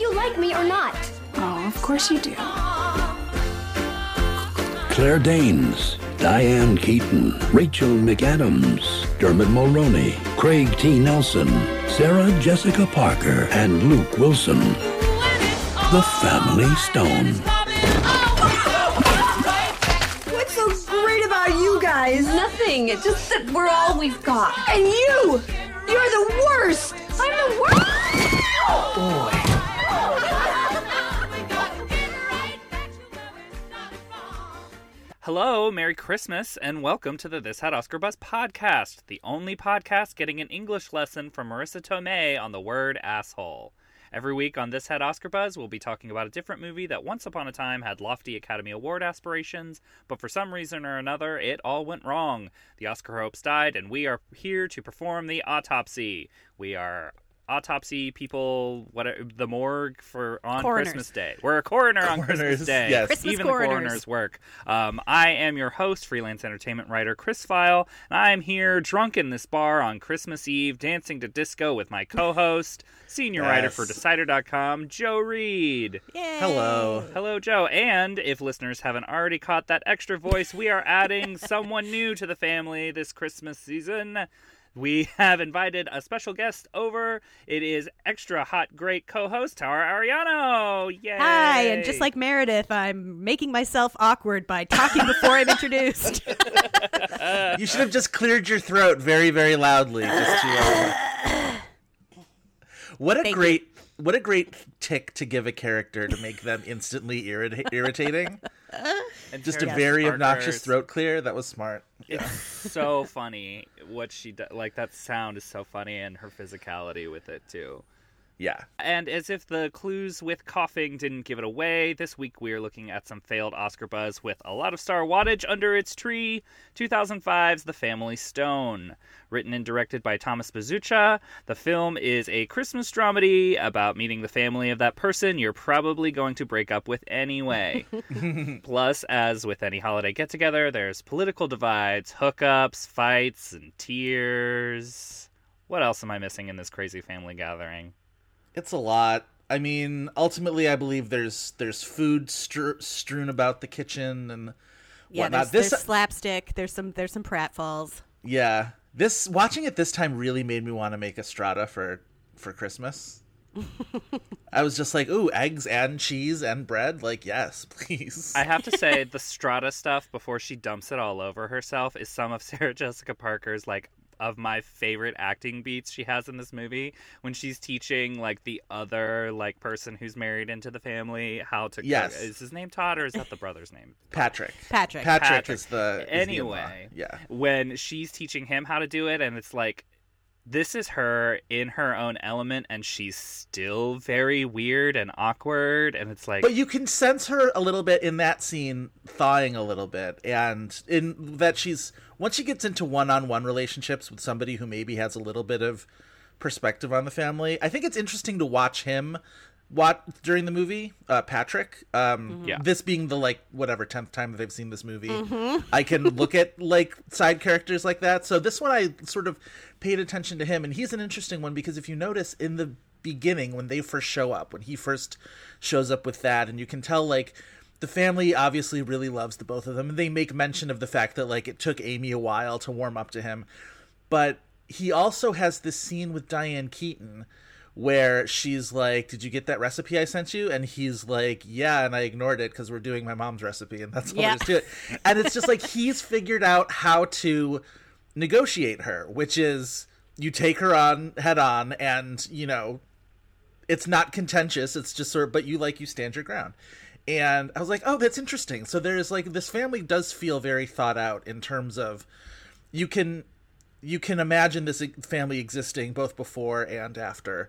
You like me or not. Oh, of course you do. Claire Danes, Diane Keaton, Rachel McAdams, Dermot Mulroney, Craig T. Nelson, Sarah Jessica Parker, and Luke Wilson. The Family Stone. What's so great about you guys? Nothing. It's just that we're all we've got. And you! You're the worst! I'm the worst. Hello, Merry Christmas, and welcome to the This Had Oscar Buzz podcast, the only podcast getting an English lesson from Marisa Tomei on the word asshole. Every week on This Had Oscar Buzz, we'll be talking about a different movie that once upon a time had lofty Academy Award aspirations, but for some reason or another, it all went wrong. The Oscar hopes died, and we are here to perform the autopsy. We are autopsy people what the morgue for on Coroners. christmas day we're a coroner on christmas Coroners, day yes. Christmas even coroners. the coroners work um, i am your host freelance entertainment writer chris Feil and i am here drunk in this bar on christmas eve dancing to disco with my co-host senior writer for Yes. decider.com joe reed Hello. hello joe and if listeners haven't already caught that extra voice we are adding someone new to the family this christmas season we have invited a special guest over. It is extra hot, great co-host Tara Ariano. Yay! Hi, and just like Meredith, I'm making myself awkward by talking before I'm introduced. You should have just cleared your throat very, very loudly. Just to, uh... What a Thank great, what a great tick to give a character to make them instantly irrita- irritating. And Just a very Parker's- obnoxious throat clear. That was smart. It's so funny what she does. Like that sound is so funny, and her physicality with it too. Yeah. And as if the clues with coughing didn't give it away, this week we are looking at some failed Oscar buzz with a lot of star wattage under its tree 2005's The Family Stone. Written and directed by Thomas Bezucha, the film is a Christmas dramedy about meeting the family of that person you're probably going to break up with anyway. Plus, as with any holiday get together, there's political divides, hookups, fights, and tears. What else am I missing in this crazy family gathering? It's a lot. I mean, ultimately, I believe there's there's food str- strewn about the kitchen and yeah, whatnot. there's, This, there's slapstick. There's some there's some pratfalls. yeah, this watching it this time really made me want to make a strata for for Christmas. I was just like, ooh, eggs and cheese and bread. Like, yes, please. I have to say, the Strata stuff before she dumps it all over herself is some of Sarah Jessica Parker's like of my favorite acting beats she has in this movie when she's teaching like the other like person who's married into the family how to cook. Yes. Is his name Todd or is that the brother's name? Patrick. Patrick. Patrick, Patrick. is the is Anyway. in-law. yeah. When she's teaching him how to do it and it's like this is her in her own element and she's still very weird and awkward and it's like But you can sense her a little bit in that scene thawing a little bit and in that she's once she gets into one-on-one relationships with somebody who maybe has a little bit of perspective on the family. I think it's interesting to watch him watch during the movie, uh, Patrick. Um, Yeah. This being the like whatever tenth time that they've seen this movie, I can look at like side characters like that. So this one I sort of paid attention to him, and he's an interesting one because if you notice in the beginning when they first show up, when he first shows up with that, and you can tell like the family obviously really loves the both of them, and they make mention of the fact that like it took Amy a while to warm up to him, but he also has this scene with Diane Keaton where she's like, "Did you get that recipe I sent you?" And he's like, "Yeah," and I ignored it because we're doing my mom's recipe, and that's all Yeah. there is to it. And it's just like he's figured out how to negotiate her, which is you take her on head on, and you know, it's not contentious. It's just sort of, but you like you stand your ground. And I was like, oh, that's interesting. So there's like this family does feel very thought out in terms of you can you can imagine this family existing both before and after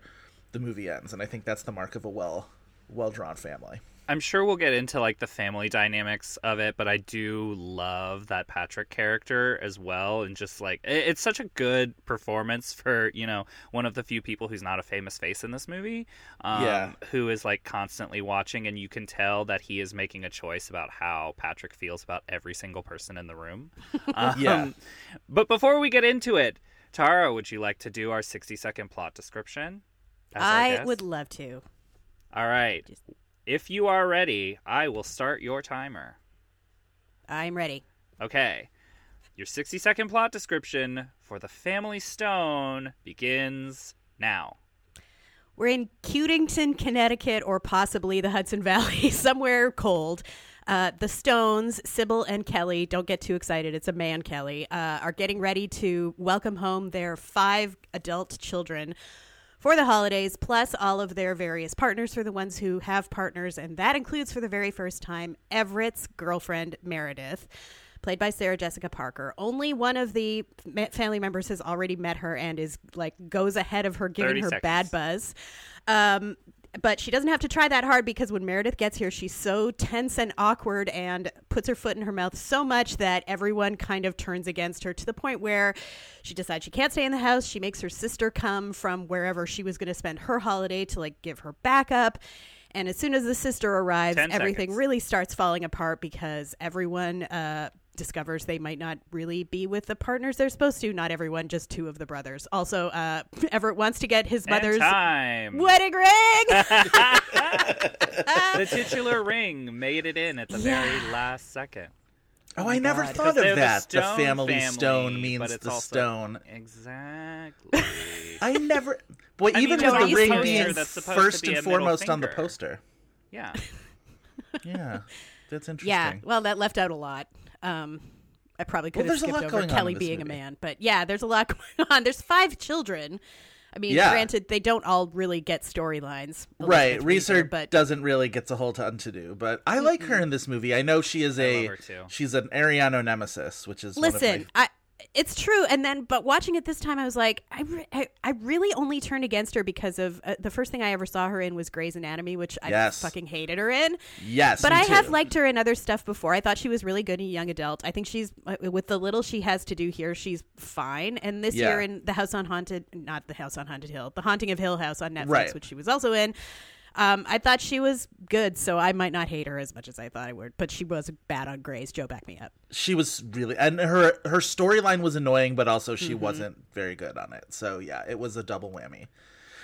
the movie ends, and I think that's the mark of a well well drawn family. I'm sure we'll get into like the family dynamics of it, but I do love that Patrick character as well, and just like it- it's such a good performance for you know one of the few people who's not a famous face in this movie, um, Yeah. who is like constantly watching, and you can tell that he is making a choice about how Patrick feels about every single person in the room. Um, Yeah. But before we get into it, Tara, would you like to do our 60 second plot description? I guest? would love to. All right. If you are ready, I will start your timer. I'm ready. Okay. Your 60 second plot description for the Family Stone begins now. We're in Cutington, Connecticut, or possibly the Hudson Valley, somewhere cold. Uh, the Stones, Sybil and Kelly, don't get too excited. It's a man, Kelly, uh, are getting ready to welcome home their five adult children for the holidays, plus all of their various partners for the ones who have partners. And that includes, for the very first time, Everett's girlfriend, Meredith, played by Sarah Jessica Parker. Only one of the family members has already met her and is like goes ahead of her, giving her seconds. bad buzz. Um, but she doesn't have to try that hard because when Meredith gets here, she's so tense and awkward and puts her foot in her mouth so much that everyone kind of turns against her to the point where she decides she can't stay in the house. She makes her sister come from wherever she was going to spend her holiday to like give her backup. And as soon as the sister arrives, everything really starts falling apart because everyone uh, discovers they might not really be with the partners they're supposed to. Not everyone, just two of the brothers. Also, uh, Everett wants to get his mother's time. wedding ring. the titular ring made it in at the very last second. Oh, I never God. thought of that. The, Stone family, stone means the also- stone. Exactly. I never. Boy, I mean, even there's with the ring being that's supposed to first be and a middle foremost on the poster. yeah. Yeah, that's interesting. Yeah, well, that left out a lot. Um, I probably could Well, have there's a skipped lot over going Kelly in this being a man, but yeah, there's a lot going on. There's five children. I mean, Yeah. granted, they don't all really get storylines. Right, Elizabeth Reaser but doesn't really get a whole ton to do, but I like her in this movie. I know she is a love her too. she's an Ariano nemesis, which is one of listen, my- I it's true. And then, but watching it this time, I was like, I, re- I, I really only turned against her because of uh, the first thing I ever saw her in was Grey's Anatomy, which I Yes. fucking hated her in. yes, But I have liked her in other stuff before. I thought she was really good in Young Adult. I think she's uh, with the little she has to do here, she's fine. And this Yeah. year in The House on Haunted, not The House on Haunted Hill, The Haunting of Hill House on Netflix, Right. which she was also in. Um, I thought she was good, so I might not hate her as much as I thought I would. But she was bad on Grey's. Joe, back me up. she was really and her her storyline was annoying, but also she Mm-hmm. wasn't very good on it. So yeah, it was a double whammy.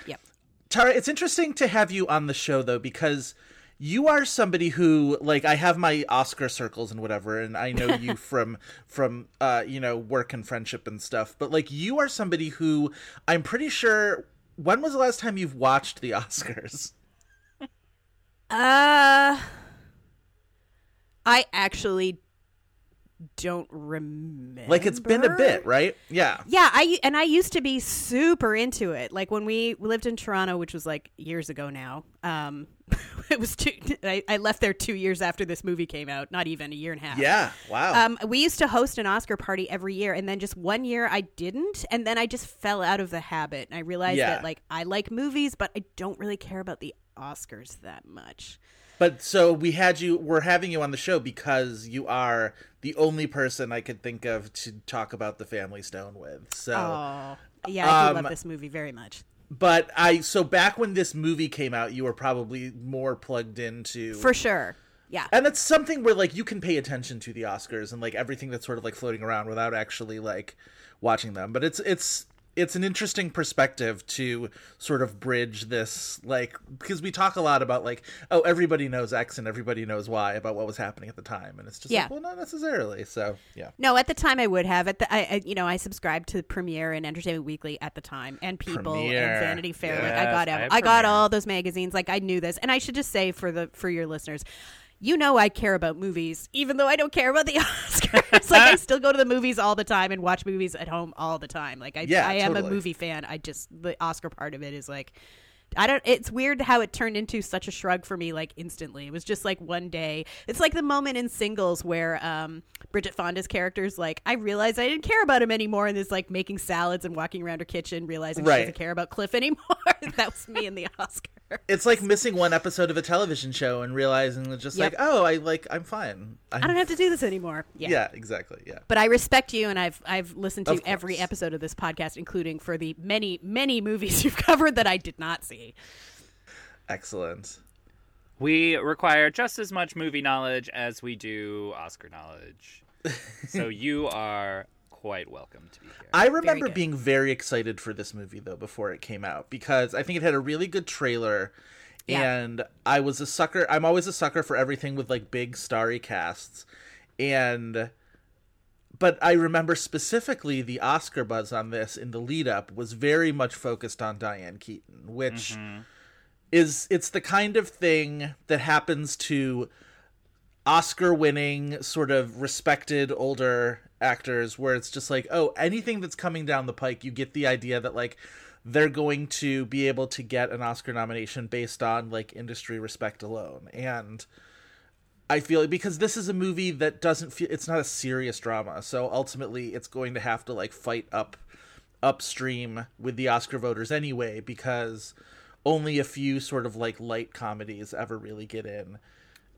Yep. Tara, it's interesting to have you on the show though because you are somebody who like I have my Oscar circles and whatever and I know you from from uh you know work and friendship and stuff but like you are somebody who I'm pretty sure when was the last time you've watched the Oscars? Uh, I actually don't remember. Like it's been a bit, right? Yeah. Yeah, I and I used to be super into it. Like when we lived in Toronto, which was like years ago now. Um, it was two. I, I left there two years after this movie came out. Not even a year and a half. Yeah. Wow. Um, we used to host an Oscar party every year, and then just one year I didn't, and then I just fell out of the habit. And I realized Yeah. that like I like movies, but I don't really care about the Oscars that much. But so we had you, we're having you on the show because you are the only person I could think of to talk about the Family Stone with. So, Oh, yeah, I do Um, love this movie very much. but I, so back when this movie came out, you were probably more plugged into. For sure. Yeah. and that's something where like you can pay attention to the Oscars and like everything that's sort of like floating around without actually like watching them. But it's it's it's an interesting perspective to sort of bridge this like because we talk a lot about like oh everybody knows X and everybody knows Y about what was happening at the time and it's just Yeah. like well not necessarily so yeah No, at the time I would have. At the, I, I, you know, I subscribed to Premiere and Entertainment Weekly at the time, and People Premiere. and Vanity Fair. like I got, I I, got all those magazines. Like I knew this, and I should just say for the for your listeners, you know, I care about movies, even though I don't care about the Oscars. like I still go to the movies all the time and watch movies at home all the time. Like I, Yeah, I am totally. a movie fan. I just the Oscar part of it is like I don't. It's weird how it turned into such a shrug for me, like instantly. It was just like one day. It's like the moment in Singles where um, Bridget Fonda's character's like, I realized I didn't care about him anymore, and is like making salads and walking around her kitchen, realizing Right. she doesn't care about Cliff anymore. that was me in the Oscar. It's like missing one episode of a television show and realizing it's just Yep. like, oh, I like, I'm fine. I'm, I don't have to do this anymore. Yeah. Yeah, exactly. Yeah. But I respect you, and I've I've listened to every episode of this podcast, including for the many many movies you've covered that I did not see. Excellent. We require just as much movie knowledge as we do Oscar knowledge. so you are quite welcome to be here. I remember good. being very excited for this movie though before it came out because I think it had a really good trailer Yeah. and I was a sucker I'm always a sucker for everything with like big starry casts and but I remember specifically the Oscar buzz on this in the lead up was very much focused on Diane Keaton, which mm-hmm. is it's the kind of thing that happens to Oscar winning, sort of respected older actors where it's just like, oh, anything that's coming down the pike, you get the idea that like they're going to be able to get an Oscar nomination based on like industry respect alone. And I feel because this is a movie that doesn't feel it's not a serious drama. So ultimately it's going to have to like fight up upstream with the Oscar voters anyway because only a few sort of like light comedies ever really get in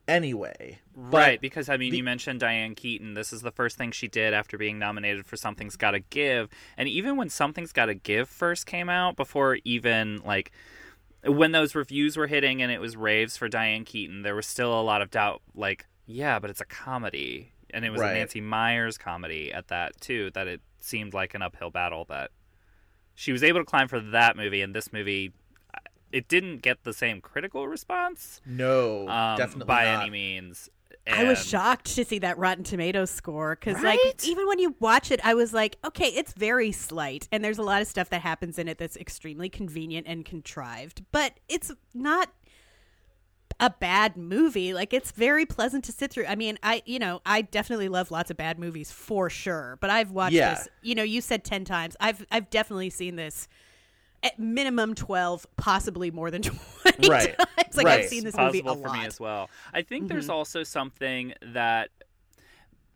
anyway. But- right, because I mean, you mentioned Diane Keaton. This is the first thing she did after being nominated for Something's Gotta Give. And even when Something's Gotta Give first came out, before even like when those reviews were hitting and it was raves for Diane Keaton, there was still a lot of doubt. Like, yeah, but it's a comedy, and it was Right. a Nancy Meyers comedy at that too. That it seemed like an uphill battle that she was able to climb for that movie, and this movie. It didn't get the same critical response No, um, definitely by not. any means. I was shocked to see that Rotten Tomatoes score because, like, even when you watch it, I was like, okay, it's very slight, and there's a lot of stuff that happens in it that's extremely convenient and contrived, but it's not a bad movie. Like, it's very pleasant to sit through. I mean, I, you know, I definitely love lots of bad movies for sure, but I've watched Yeah. this. You know, you said ten times. I've, I've definitely seen this. At minimum twelve, possibly more than twenty Right. times. Like Right. I've seen this movie possible a for lot. me as well. I think Mm-hmm. there's also something that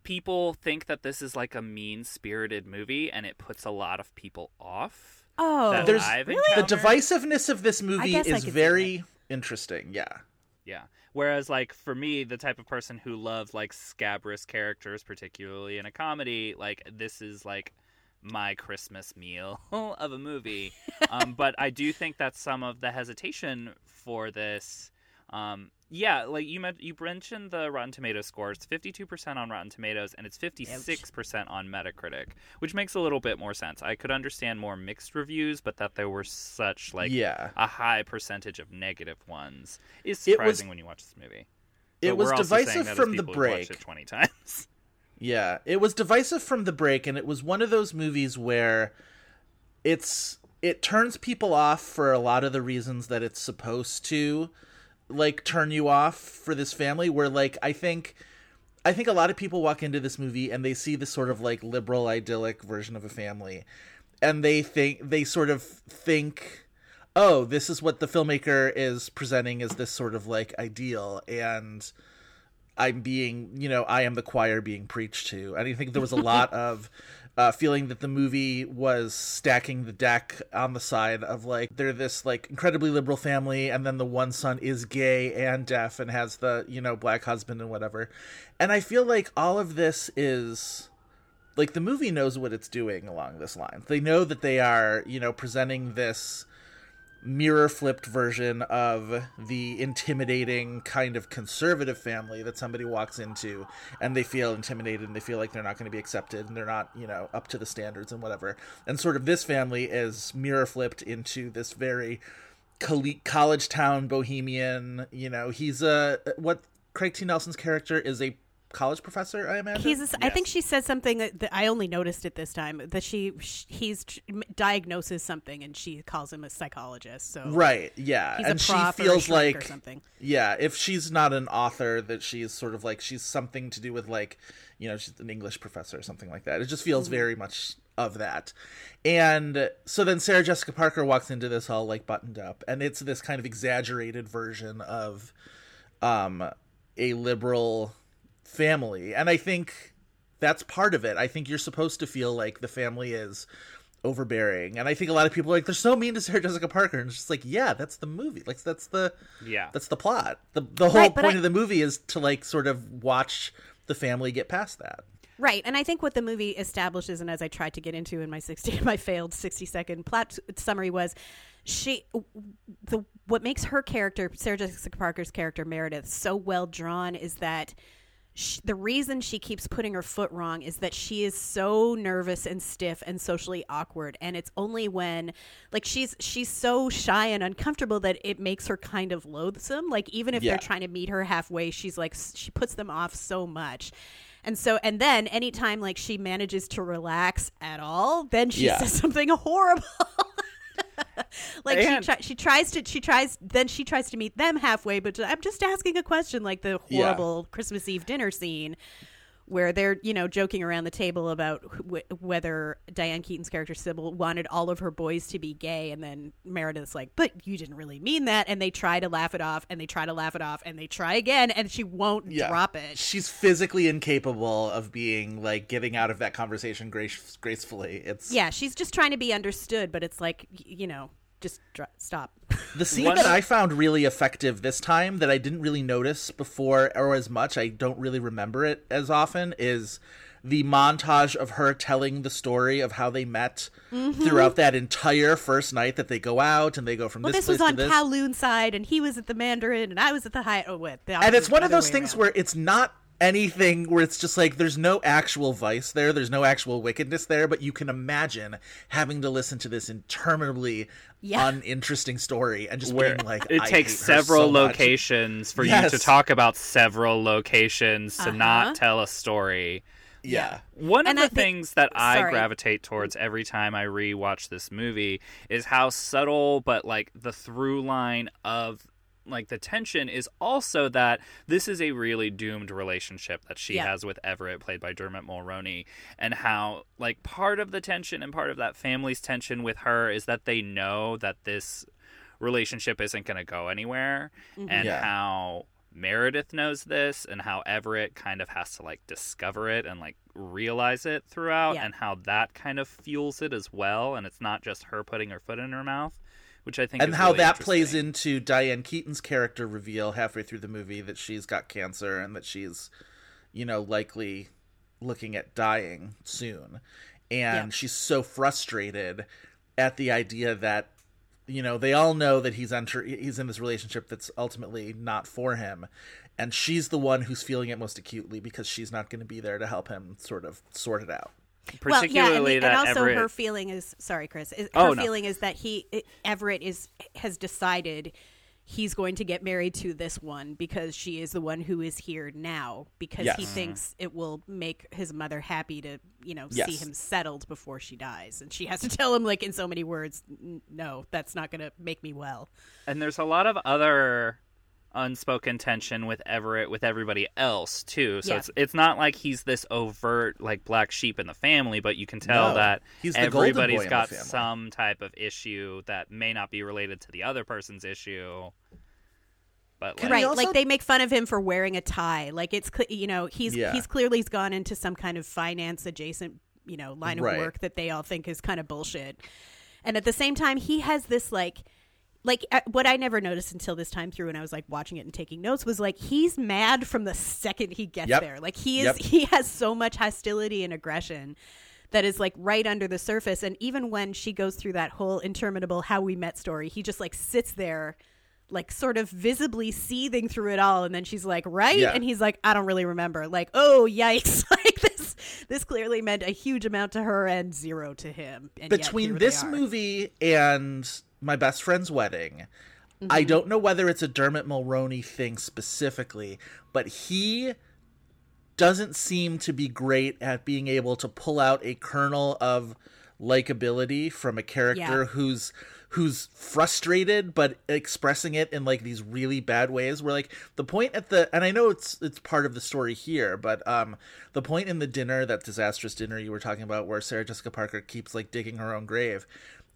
people think that this is like a mean-spirited movie, and it puts a lot of people off. Oh, that There's I've the divisiveness of this movie is very interesting. Yeah. Yeah. Whereas, like for me, the type of person who loves like scabrous characters, particularly in a comedy, like this is like my Christmas meal of a movie. um, but I do think that some of the hesitation for this, um, yeah, like you met, you mentioned the Rotten Tomatoes score. It's fifty two percent on Rotten Tomatoes, and it's fifty six percent on Metacritic, which makes a little bit more sense. I could understand more mixed reviews, but that there were such like Yeah. a high percentage of negative ones is It was- surprising when you watch this movie. It was we're also saying divisive from the break. it twenty times. Yeah, it was divisive from the break, and it was one of those movies where it's it turns people off for a lot of the reasons that it's supposed to, like turn you off for this family. Where like I think, I think a lot of people walk into this movie and they see this sort of like liberal idyllic version of a family, and they think they sort of think. Oh, this is what the filmmaker is presenting as this sort of like ideal, and I'm being, you know, I am the choir being preached to. And I think there was a lot of uh, feeling that the movie was stacking the deck on the side of like they're this like incredibly liberal family, and then the one son is gay and deaf and has the you know black husband and whatever. And I feel like all of this is like the movie knows what it's doing along this line. They know that they are you know presenting this mirror flipped version of the intimidating kind of conservative family that somebody walks into and they feel intimidated and they feel like they're not going to be accepted and they're not you know up to the standards and whatever. And sort of this family is mirror flipped into this very college town bohemian you know he's a what craig t. Nelson's character is a college professor, I imagine. He's. A, I think she said something that, I only noticed it this time that she sh- he's diagnoses something and she calls him a psychologist. So right. Yeah, and she feels like something. yeah, if she's not an author, that she's sort of like she's something to do with like you know she's an English professor or something like that. It just feels Mm-hmm. very much of that. And so then Sarah Jessica Parker walks into this all like buttoned up, and it's this kind of exaggerated version of um a liberal family, and I think that's part of it. I think you're supposed to feel like the family is overbearing, and I think a lot of people are like they're so mean to Sarah Jessica Parker, and it's just like yeah, that's the movie. Like that's the Yeah. that's the plot. the The whole Right, point I- of the movie is to like sort of watch the family get past that. Right, and I think what the movie establishes, and as I tried to get into in my sixty, my failed sixty second plot summary was, she, the what makes her character, Sarah Jessica Parker's character Meredith, so well drawn is that. Sh the reason she keeps putting her foot wrong is that she is so nervous and stiff and socially awkward and it's only when like she's she's so shy and uncomfortable that it makes her kind of loathsome like even if Yeah. they're trying to meet her halfway she's like she puts them off so much and so and then anytime like she manages to relax at all then she Yeah. says something horrible like And- she, try, she tries to she tries then she tries to meet them halfway but i'm just asking a question like the Yeah. horrible christmas eve dinner scene where they're you know joking around the table about wh- whether Diane Keaton's character Sybil wanted all of her boys to be gay, and then Meredith's like, "But you didn't really mean that," and they try to laugh it off, and they try to laugh it off, and they try again, and she won't Yeah. drop it. She's physically incapable of being like getting out of that conversation grace- gracefully. It's Yeah, she's just trying to be understood, but it's like you know, just dr- stop. The scene One- that I found really effective this time that I didn't really notice before or as much, I don't really remember it as often, is the montage of her telling the story of how they met Mm-hmm. throughout that entire first night that they go out and they go from Well, this, this was place on to this. Kowloon side, and he was at the Mandarin, and I was at the High. Oh, what? The and it's one of those things around. where it's not anything where it's just like there's no actual vice there there's no actual wickedness there but you can imagine having to listen to this interminably Yeah. uninteresting story and just where being like it I takes hate her several so much. locations for you to talk about several locations to Uh-huh. not tell a story. yeah One And of I the think- things that I sorry. gravitate towards every time I rewatch this movie is how subtle, but like the through line of like the tension is also that this is a really doomed relationship that she Yeah. has with Everett, played by Dermot Mulroney, and how like part of the tension and part of that family's tension with her is that they know that this relationship isn't going to go anywhere, mm-hmm. and Yeah. how Meredith knows this and how Everett kind of has to like discover it and like realize it throughout Yeah. and how that kind of fuels it as well and it's not just her putting her foot in her mouth which I think and is how really that plays into Diane Keaton's character reveal halfway through the movie that she's got cancer and that she's, you know, likely looking at dying soon. And Yeah. she's so frustrated at the idea that, you know, they all know that he's enter he's in this relationship that's ultimately not for him. And she's the one who's feeling it most acutely because she's not going to be there to help him sort of sort it out. Well, yeah, and, that and also Everett her feeling is sorry, Chris. Is, Oh, her no. feeling is that he Everett is has decided he's going to get married to this one because she is the one who is here now because he Yes. thinks it will make his mother happy to you know see him settled before she dies and she has to tell him like in so many words no that's not going to make me well and there's a lot of other unspoken tension with Everett with everybody else too. So Yeah. it's it's not like he's this overt like black sheep in the family, but you can tell No, that he's the golden boy everybody's in the got some type of issue that may not be related to the other person's issue. But like, right also- like they make fun of him for wearing a tie like it's cle- you know he's Yeah. he's clearly gone into some kind of finance adjacent you know line of Right. work that they all think is kind of bullshit and at the same time he has this like like uh, what I never noticed until this time through and I was like watching it and taking notes was like he's mad from the second he gets Yep. there. Like he is Yep. he has so much hostility and aggression that is like right under the surface and even when she goes through that whole interminable how we met story, he just like sits there like sort of visibly seething through it all and then she's like, "Right?" Yeah. and he's like, "I don't really remember." Like, "Oh, yikes." like this this clearly meant a huge amount to her and zero to him. And between they this movie and my best friend's wedding Mm-hmm. i don't know whether it's a dermot mulroney thing specifically but he doesn't seem to be great at being able to pull out a kernel of likability from a character Yeah. who's who's frustrated but expressing it in like these really bad ways where like the point at the and I know it's it's part of the story here but um the point in the dinner that disastrous dinner you were talking about where Sarah Jessica Parker keeps like digging her own grave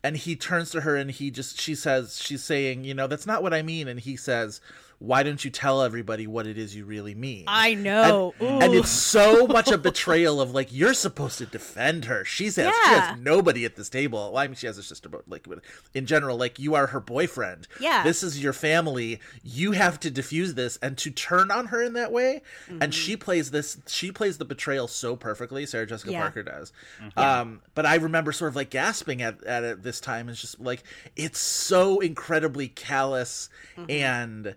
and he turns to her and he just she says she's saying you know that's not what I mean. And he says why don't you tell everybody what it is you really mean I know. and, and it's so much a betrayal of like you're supposed to defend her. She's has, she has nobody at this table. Well, I mean, she has a sister, but like in general, like you are her boyfriend. Yeah. this is your family. You have to diffuse this, and to turn on her in that way. Mm-hmm. And she plays this. She plays the betrayal so perfectly. Sarah Jessica Yeah. Parker does. Um, but I remember sort of like gasping at at it this time. It's just like it's so incredibly callous Mm-hmm. and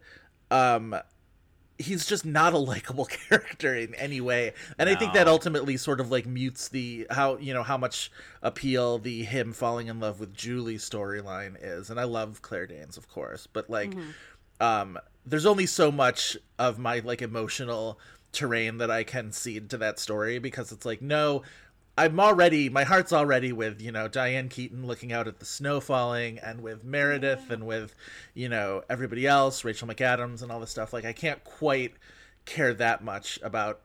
um he's just not a likable character in any way. And i think that ultimately sort of like mutes the how you know how much appeal the him falling in love with julie storyline is. And i love claire danes of course but like um there's only so much of my like emotional terrain that i can cede to that story because it's like no i'm already my heart's already with you know diane keaton looking out at the snow falling and with meredith and with you know everybody else rachel mcadams and all this stuff. Like i can't quite care that much about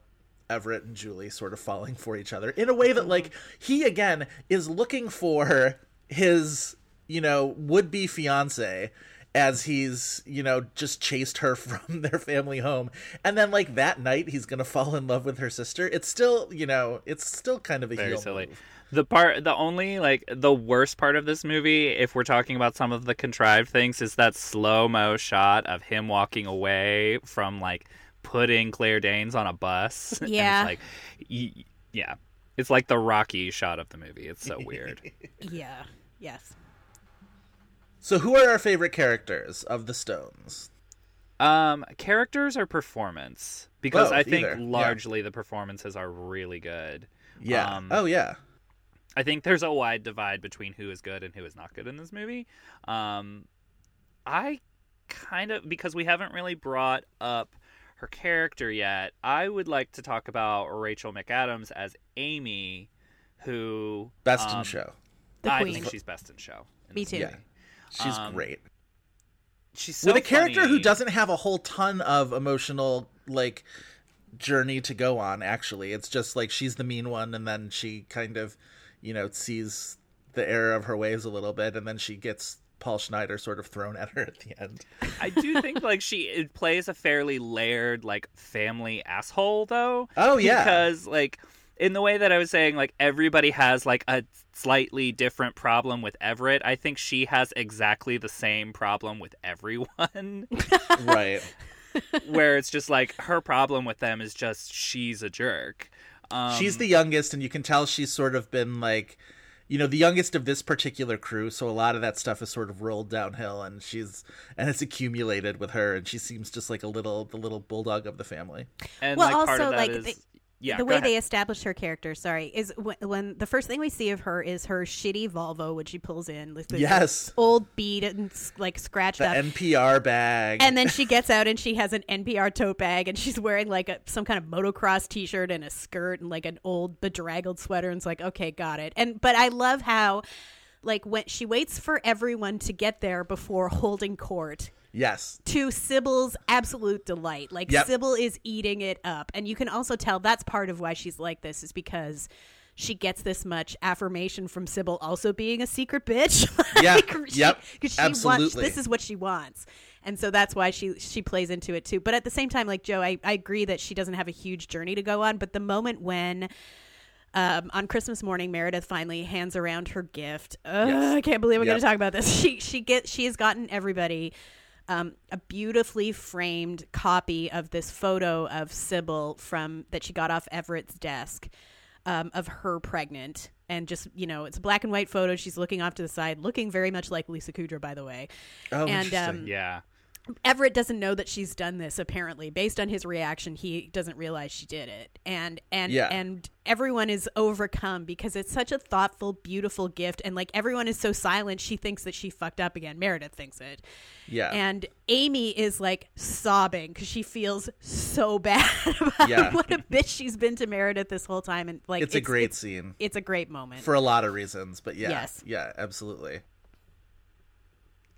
everett and julie sort of falling for each other in a way that like mm-hmm. he again is looking for his you know would-be fiance as he's you know just chased her from their family home and then like that night he's gonna fall in love with her sister it's still you know it's still kind of a very silly. move. The part, the only like the worst part of this movie, if we're talking about some of the contrived things, is that slow mo shot of him walking away from like putting Claire Danes on a bus. And Yeah. it's like, y- yeah, it's like the Rocky shot of the movie. It's so weird. yeah. Yes. So who are our favorite characters of the stones um, characters or performance? Because Both, I think either. Yeah. largely the performances are really good. yeah Um, oh yeah I think there's a wide divide between who is good and who is not good in this movie. Um, I kind of because we haven't really brought up her character yet. I would like to talk about Rachel McAdams as Amy, who best in um, show The I queen. think she's best in show. in Me too. yeah movie. She's Um, great She's so with a character who doesn't have a whole ton of emotional like journey to go on actually it's just like she's the mean one and then she kind of you know sees the error of her ways a little bit and then she gets paul schneider sort of thrown at her at the end I do think like she it plays a fairly layered like family asshole though. Oh, yeah. Because like in the way that I was saying like everybody has like a slightly different problem with Everett. I think she has exactly the same problem with everyone right where it's just like her problem with them is just she's a jerk. Um, she's the youngest and you can tell she's sort of been like you know the youngest of this particular crew so a lot of that stuff is sort of rolled downhill and she's and it's accumulated with her and she seems just like a little the little bulldog of the family and Well, like part also, of that like, is- the- yeah, the way ahead. they established her character, sorry, is when, when the first thing we see of her is her shitty Volvo, which she pulls in. With the Yes. old beat and like scratched the up. npr bag and then she gets out and she has an NPR tote bag and she's wearing like a, some kind of motocross t-shirt and a skirt and like an old bedraggled sweater and it's like okay got it and but I love how like when she waits for everyone to get there before holding court yes to Sybil's absolute delight. Like Yep. Sybil is eating it up. And you can also tell that's part of why she's like this is because she gets this much affirmation from Sybil also being a secret bitch. Yeah. she, Yep. 'cause she Absolutely. wants this is what she wants. And so that's why she she plays into it too. But at the same time, like Joe, I, I agree that she doesn't have a huge journey to go on. But the moment when um, on Christmas morning, Meredith finally hands around her gift. Ugh, I can't believe we're Yep. going to talk about this. She she get she has gotten everybody um, a beautifully framed copy of this photo of Sybil from that she got off Everett's desk um, of her pregnant. And just you know, it's a black and white photo. She's looking off to the side, looking very much like Lisa Kudrow, by the way. Oh, and interesting. um, yeah. Everett doesn't know that she's done this apparently. Based on his reaction, he doesn't realize she did it. And and Yeah. and everyone is overcome because it's such a thoughtful, beautiful gift and like everyone is so silent, she thinks that she fucked up again. Meredith thinks it. Yeah. And Amy is like sobbing cuz she feels so bad about Yeah. what a bitch she's been to Meredith this whole time and like it's, a great scene it's a great moment. for a lot of reasons, but yeah, Yes. yeah, absolutely.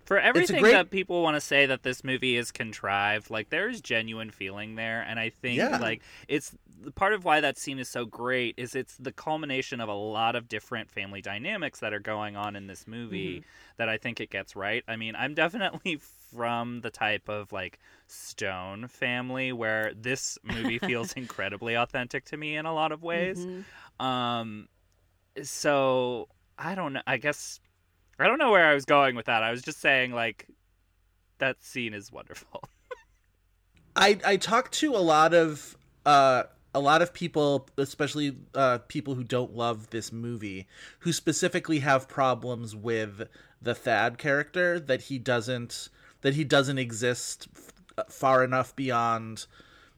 For everything great- that people want to say that this movie is contrived, like there's genuine feeling there, and I think Yeah. like it's part of why that scene is so great is it's the culmination of a lot of different family dynamics that are going on in this movie that I think it gets right. I mean, I'm definitely from the type of like Stone family where this movie feels incredibly authentic to me in a lot of ways. Um, so I don't know. I guess I don't know where I was going with that. I was just saying like that scene is wonderful. I I talked to a lot of uh a lot of people, especially uh people who don't love this movie, who specifically have problems with the Thad character that he doesn't that he doesn't exist f- far enough beyond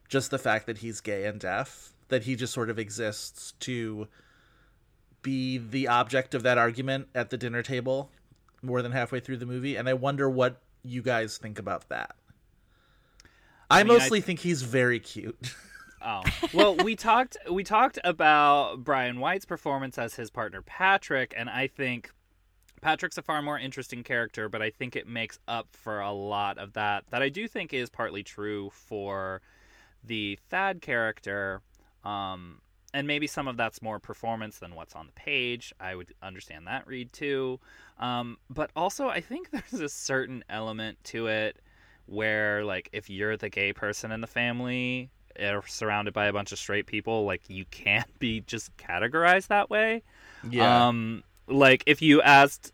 just the fact that he's gay and deaf that he just sort of exists to be the object of that argument at the dinner table more than halfway through the movie and I wonder what you guys think about that. I, mean, I- mostly think he's very cute. Oh well, we talked we talked about Brian White's performance as his partner Patrick, and I think Patrick's a far more interesting character, but I think it makes up for a lot of that. That I do think is partly true for the Thad character, um, and maybe some of that's more performance than what's on the page. I would understand that read too, um, but also I think there's a certain element to it where like if you're the gay person in the family are surrounded by a bunch of straight people like you can't be just categorized that way. Um like if you asked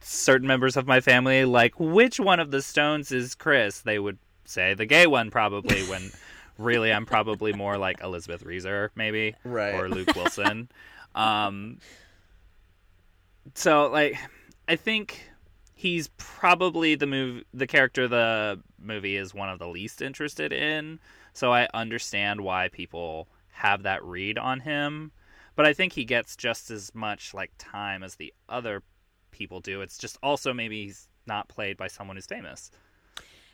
certain members of my family like which one of the stones is chris they would say the gay one probably when really i'm probably more like elizabeth reaser maybe Right. or luke wilson. Um so like i think he's probably the move the character the movie is one of the least interested in. So i understand why people have that read on him. But i think he gets just as much like time as the other people do. It's just also maybe he's not played by someone who's famous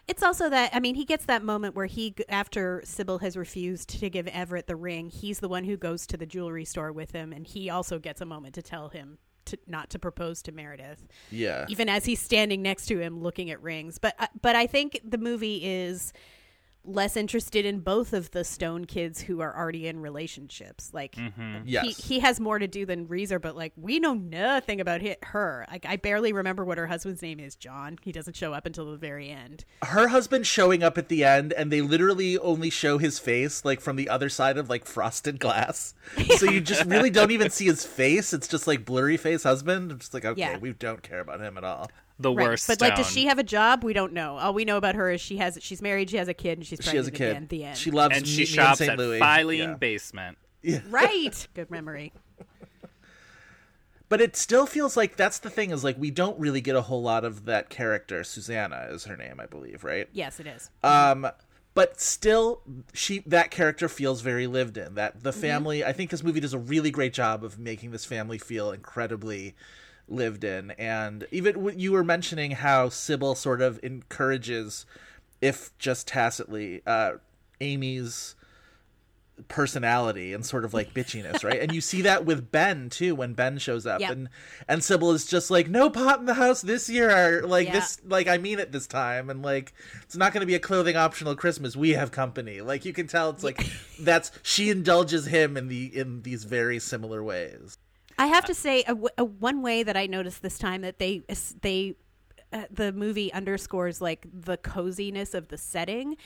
It's also that I mean he gets that moment where he after Sybil has refused to give Everett the ring, he's the one who goes to the jewelry store with him and he also gets a moment to tell him to not to propose to Meredith. Yeah. Even as he's standing next to him looking at rings. But uh, but I think the movie is less interested in both of the Stone kids who are already in relationships. Like mm-hmm. Yes. he, he has more to do than Reaser, but like we know nothing about hi her. Like I barely remember what her husband's name is. John. He doesn't show up until the very end. her husband showing up at the end and they literally only show his face like from the other side of like frosted glass so you just really don't even see his face it's just like blurry face husband I'm just like okay Yeah. we don't care about him at all the Right. worst But like, does she have a job? We don't know. All we know about her is she has she's married, she has a kid, and she's she pregnant has a kid again. The end. she loves and she Meet in shops St. at Louis. Filene Yeah. Basement. right. Good memory. but it still feels like that's the thing is like we don't really get a whole lot of that character susanna is her name i believe right Yes, it is. um but still she that character feels very lived in that the family i think this movie does a really great job of making this family feel incredibly lived in. And even you were mentioning how sybil sort of encourages if just tacitly uh amy's personality and sort of like bitchiness right? And you see that with ben too when ben shows up. Yep. and and sybil is just like no pot in the house this year like Yeah. this like i mean it this time. And like it's not going to be a clothing optional christmas. We have company. Like you can tell it's like that's she indulges him in the in these very similar ways I have to say, a, a one way that I noticed this time that they they uh, the movie underscores like the coziness of the setting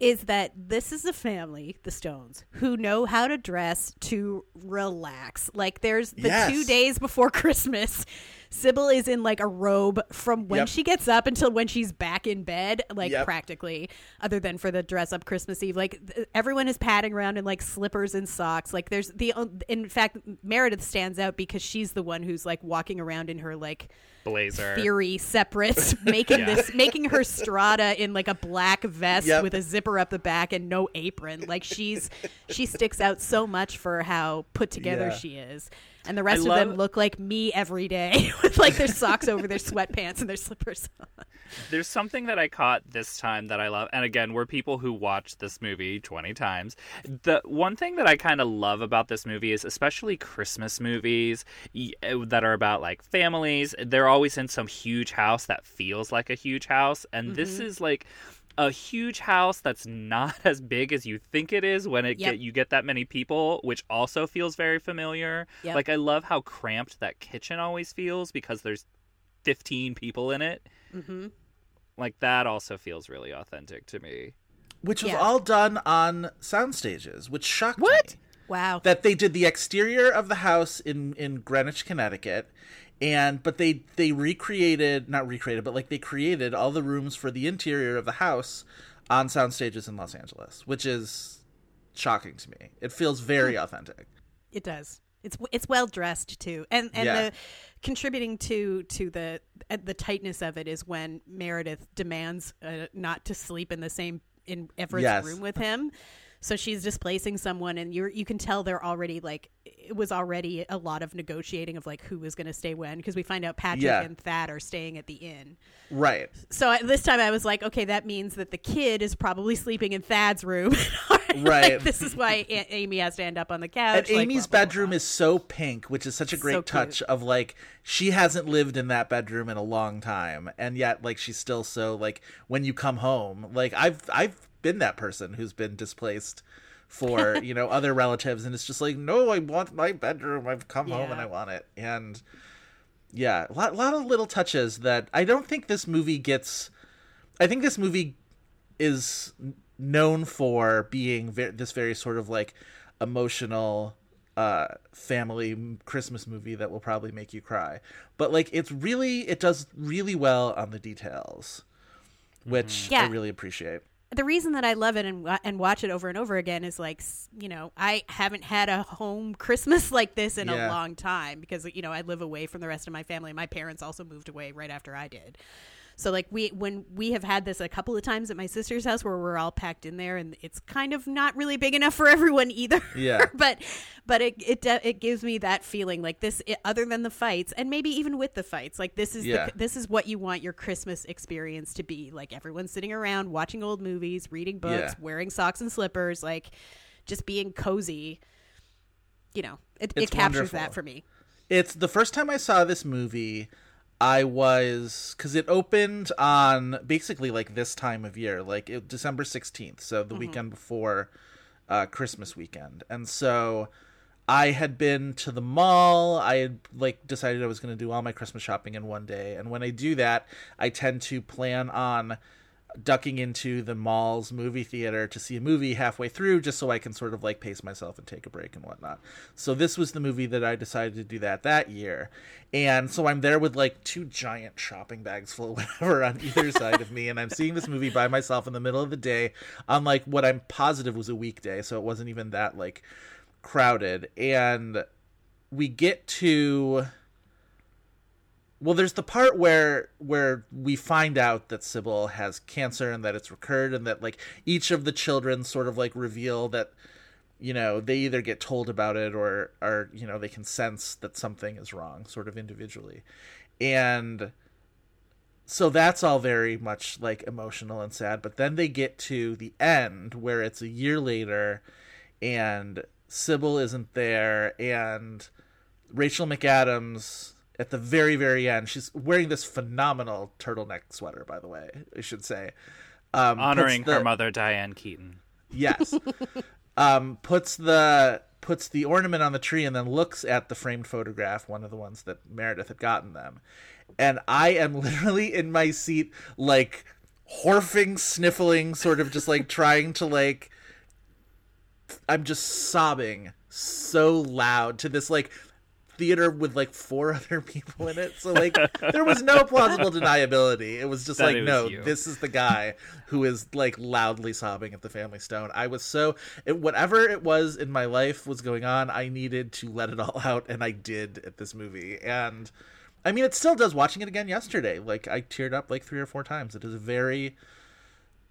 is that this is a family, the Stones, who know how to dress to relax. Like there's the Yes. two days before Christmas. Sybil is in like a robe from when Yep. she gets up until when she's back in bed, like Yep. practically, other than for the dress up Christmas Eve. Like th- everyone is padding around in like slippers and socks. Like there's the, in fact, Meredith stands out because she's the one who's like walking around in her like Blazer. theory separate, making Yeah. this, making her strata in like a black vest Yep. with a zipper up the back and no apron. Like she's she sticks out so much for how put together Yeah. she is. And the rest of love- them look like me every day with like their socks over their sweatpants and their slippers. on. There's something that I caught this time that I love, and again, we're people who watch this movie 20 times. The one thing that I kind of love about this movie is, especially Christmas movies y- uh, that are about like families, they're always in some huge house that feels like a huge house, and this Mm-hmm. is like a huge house that's not as big as you think it is when it Yep. get you get that many people, which also feels very familiar. Yep. Like I love how cramped that kitchen always feels because there's 15 people in it. Mm-hmm. Like that also feels really authentic to me. which was Yeah. all done on sound stages, which shocked What? me. Wow. That they did the exterior of the house in in Greenwich, Connecticut, and but they they recreated not recreated, but like they created all the rooms for the interior of the house on sound stages in Los Angeles, which is shocking to me. It feels very authentic. It does. It's it's well dressed too, and and Yeah. the contributing to to the uh, the tightness of it is when Meredith demands uh, not to sleep in the same in Everett's Yes. room with him. So she's displacing someone, and you you can tell they're already like it was already a lot of negotiating of like who was going to stay when because we find out Patrick Yeah. and Thad are staying at the inn. Right. So I, this time I was like, okay, that means that the kid is probably sleeping in Thad's room. Like, Right. this is why A- Amy has to end up on the couch. And like, Amy's blah, blah, bedroom blah. is so pink, which is such a great So touch cute. of like she hasn't lived in that bedroom in a long time, and yet like she's still so like when you come home, like I've I've been that person who's been displaced for you know other relatives, and it's just like no, I want my bedroom. I've come home and I want it, and yeah, a lot, lot of little touches that I don't think this movie gets. I think this movie is known for being ve- this very sort of like emotional uh family christmas movie that will probably make you cry but like it's really it does really well on the details which i really appreciate the reason that I love it and and watch it over and over again is like you know I haven't had a home Christmas like this in Yeah. a long time because you know I live away from the rest of my family. My parents also moved away right after I did. So like we when we have had this a couple of times at my sister's house where we're all packed in there and it's kind of not really big enough for everyone either. Yeah. but but it it it gives me that feeling like this it, other than the fights and maybe even with the fights like this is Yeah. the, this is what you want your Christmas experience to be like everyone's sitting around watching old movies, reading books, Yeah. wearing socks and slippers, like just being cozy. You know, it, it captures wonderful. that for me. it's the first time i saw this movie i was because it opened on basically like this time of year like it, december 16th so the weekend before uh, christmas weekend. And so i had been to the mall. I had like decided i was going to do all my christmas shopping in one day. And when i do that i tend to plan on ducking into the mall's movie theater to see a movie halfway through just so I can sort of like pace myself and take a break and whatnot. So this was the movie that I decided to do that that year. And so I'm there with like two giant shopping bags full of whatever on either side of me and I'm seeing this movie by myself in the middle of the day on like what I'm positive was a weekday, so it wasn't even that like crowded and we get to well, there's the part where where we find out that Sybil has cancer and that it's recurred, and that like each of the children sort of like reveal that you know they either get told about it or or you know they can sense that something is wrong, sort of individually, and so that's all very much like emotional and sad. But then they get to the end where it's a year later, and Sybil isn't there, and Rachel McAdams at the very very end. She's wearing this phenomenal turtleneck sweater by the way i should say. Um, Honoring her mother, Diane Keaton. yes. Um, puts the puts the ornament on the tree and then looks at the framed photograph one of the ones that meredith had gotten them. And i am literally in my seat like horfing sniffling sort of just like trying to like i'm just sobbing so loud to this like theater with like four other people in it. So like there was no plausible deniability. It was just That like, no, you. this is the guy who is like loudly sobbing at the Family Stone. I was so it, whatever it was in my life was going on. I needed to let it all out, and I did at this movie. And I mean, it still does. Watching it again yesterday, like I teared up like three or four times. It is a very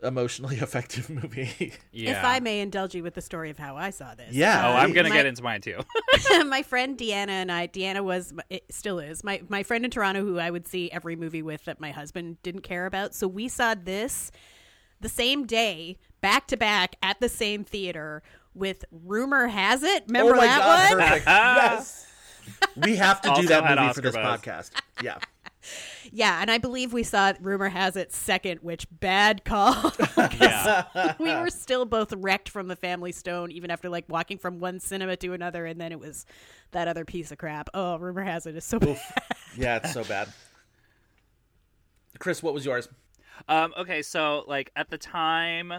emotionally effective movie. Yeah. If I may indulge you with the story of how I saw this. Yeah. Oh, I'm gonna get into mine too. my friend Deanna and I, Deanna was, it still is, my, my friend in Toronto who I would see every movie with that my husband didn't care about. So we saw this the same day, back to back at the same theater with Rumor Has It. Remember oh my that god, one? yes. We have to do Also that movie for this buzz. podcast. Yeah. Yeah, and I believe we saw Rumor Has It second, which bad call. yeah. we were still both wrecked from the Family Stone, even after like walking from one cinema to another, and then it was that other piece of crap. Oh, Rumor Has It is so bad. Yeah, it's so bad. Chris, what was yours? Um, okay, so like at the time,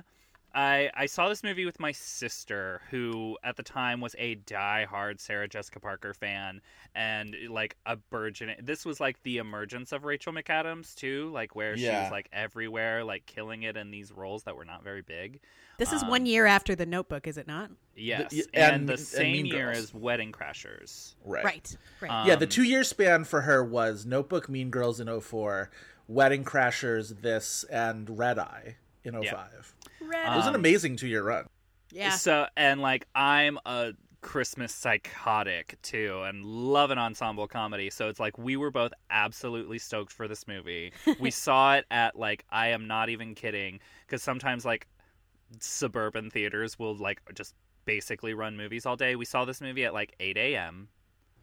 I I saw this movie with my sister, who at the time was a die-hard Sarah Jessica Parker fan, and like a burgeoning. This was like the emergence of Rachel McAdams too, like where she was like everywhere, like killing it in these roles that were not very big. This is one year after The Notebook, is it not? Yes, y- and, and- the same Mean year Girls. as Wedding Crashers. Right. Right. Right. Um, Yeah, the two year span for her was Notebook, Mean Girls in 04, Wedding Crashers, this, and Red Eye in 05. Red. It was an amazing two year run. yeah. So and like I'm a Christmas psychotic too and love an ensemble comedy. So it's like we were both absolutely stoked for this movie. we saw it at like I am not even kidding because sometimes like suburban theaters will like just basically run movies all day. We saw this movie at like 8 a.m.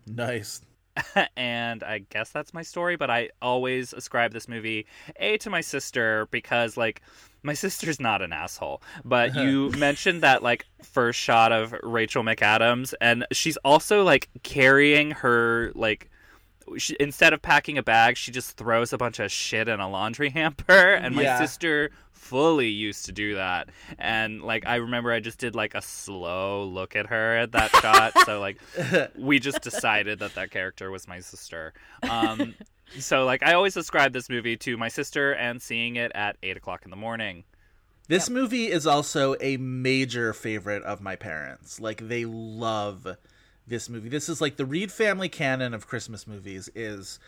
Nice. and I guess that's my story, but I always ascribe this movie A to my sister because like my sister's not an asshole. But you mentioned that like first shot of Rachel McAdams and she's also like carrying her like she, instead of packing a bag, she just throws a bunch of shit in a laundry hamper and my Yeah. sister fully used to do that. And like I remember I just did like a slow look at her at that shot. So like we just decided that that character was my sister. Um, so like I always ascribe this movie to my sister and seeing it at eight o'clock in the morning. This movie is also a major favorite of my parents. Like they love this movie. This is like the Reid family canon of Christmas movies is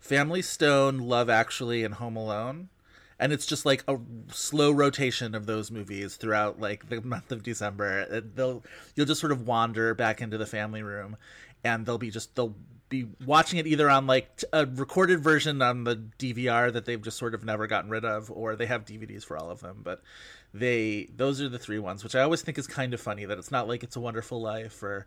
Family Stone, Love Actually, and Home Alone. And it's just like a slow rotation of those movies throughout like the month of December. They'll you'll just sort of wander back into the family room and they'll be just they'll be watching it either on like a recorded version on the DVR that they've just sort of never gotten rid of, or they have DVDs for all of them. But they those are the three ones, which I always think is kind of funny that it's not like It's a Wonderful Life or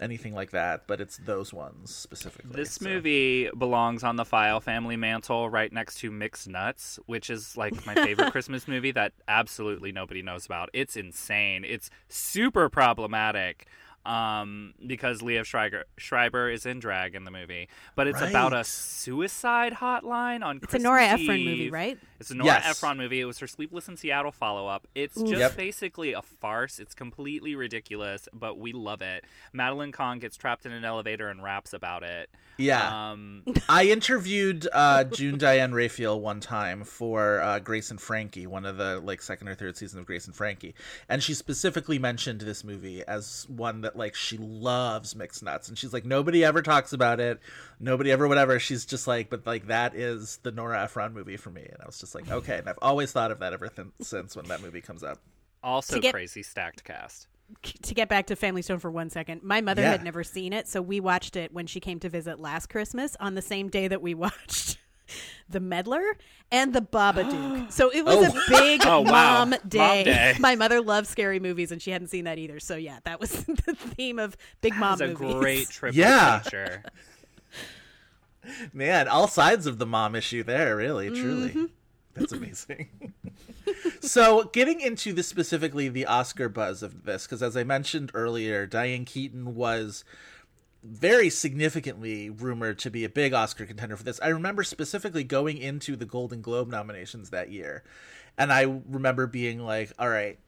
anything like that, but it's those ones specifically. This So- movie belongs on the file family mantle right next to Mixed Nuts, which is like my favorite Christmas movie that absolutely nobody knows about. It's insane. It's super problematic. Um, because Liev Schreiber, Schreiber is in drag in the movie, but it's about a suicide hotline on. It's a Nora Christmas Ephron movie, right? It's a Nora Yes. Ephron movie. It was her Sleepless in Seattle follow up. It's just Yep. basically a farce. It's completely ridiculous, but we love it. Madeline Kahn gets trapped in an elevator and raps about it. Yeah. Um, I interviewed uh, June Diane Raphael one time for uh, Grace and Frankie, one of the like second or third season of Grace and Frankie, and she specifically mentioned this movie as one that like she loves mixed nuts, and she's like nobody ever talks about it, nobody ever whatever. She's just like, but like that is the Nora Ephron movie for me, and I was just like, okay, and I've always thought of that ever th- since when that movie comes up. also get- crazy stacked cast. to get back to Family Stone for one second, my mother Yeah. had never seen it, so we watched it when she came to visit last Christmas on the same day that we watched The Meddler and The Babadook. so it was Oh. a big Oh, wow. mom, Mom day. day. My mother loves scary movies, and she hadn't seen that either. So yeah, that was the theme of big mom It's a movies. great trip Yeah. adventure. Man, all sides of the mom issue there, really, truly. Mm-hmm. That's amazing. so, getting into this specifically, the Oscar buzz of this, because as I mentioned earlier, Diane Keaton was very significantly rumored to be a big Oscar contender for this. I remember specifically going into the Golden Globe nominations that year, and I remember being like, all right,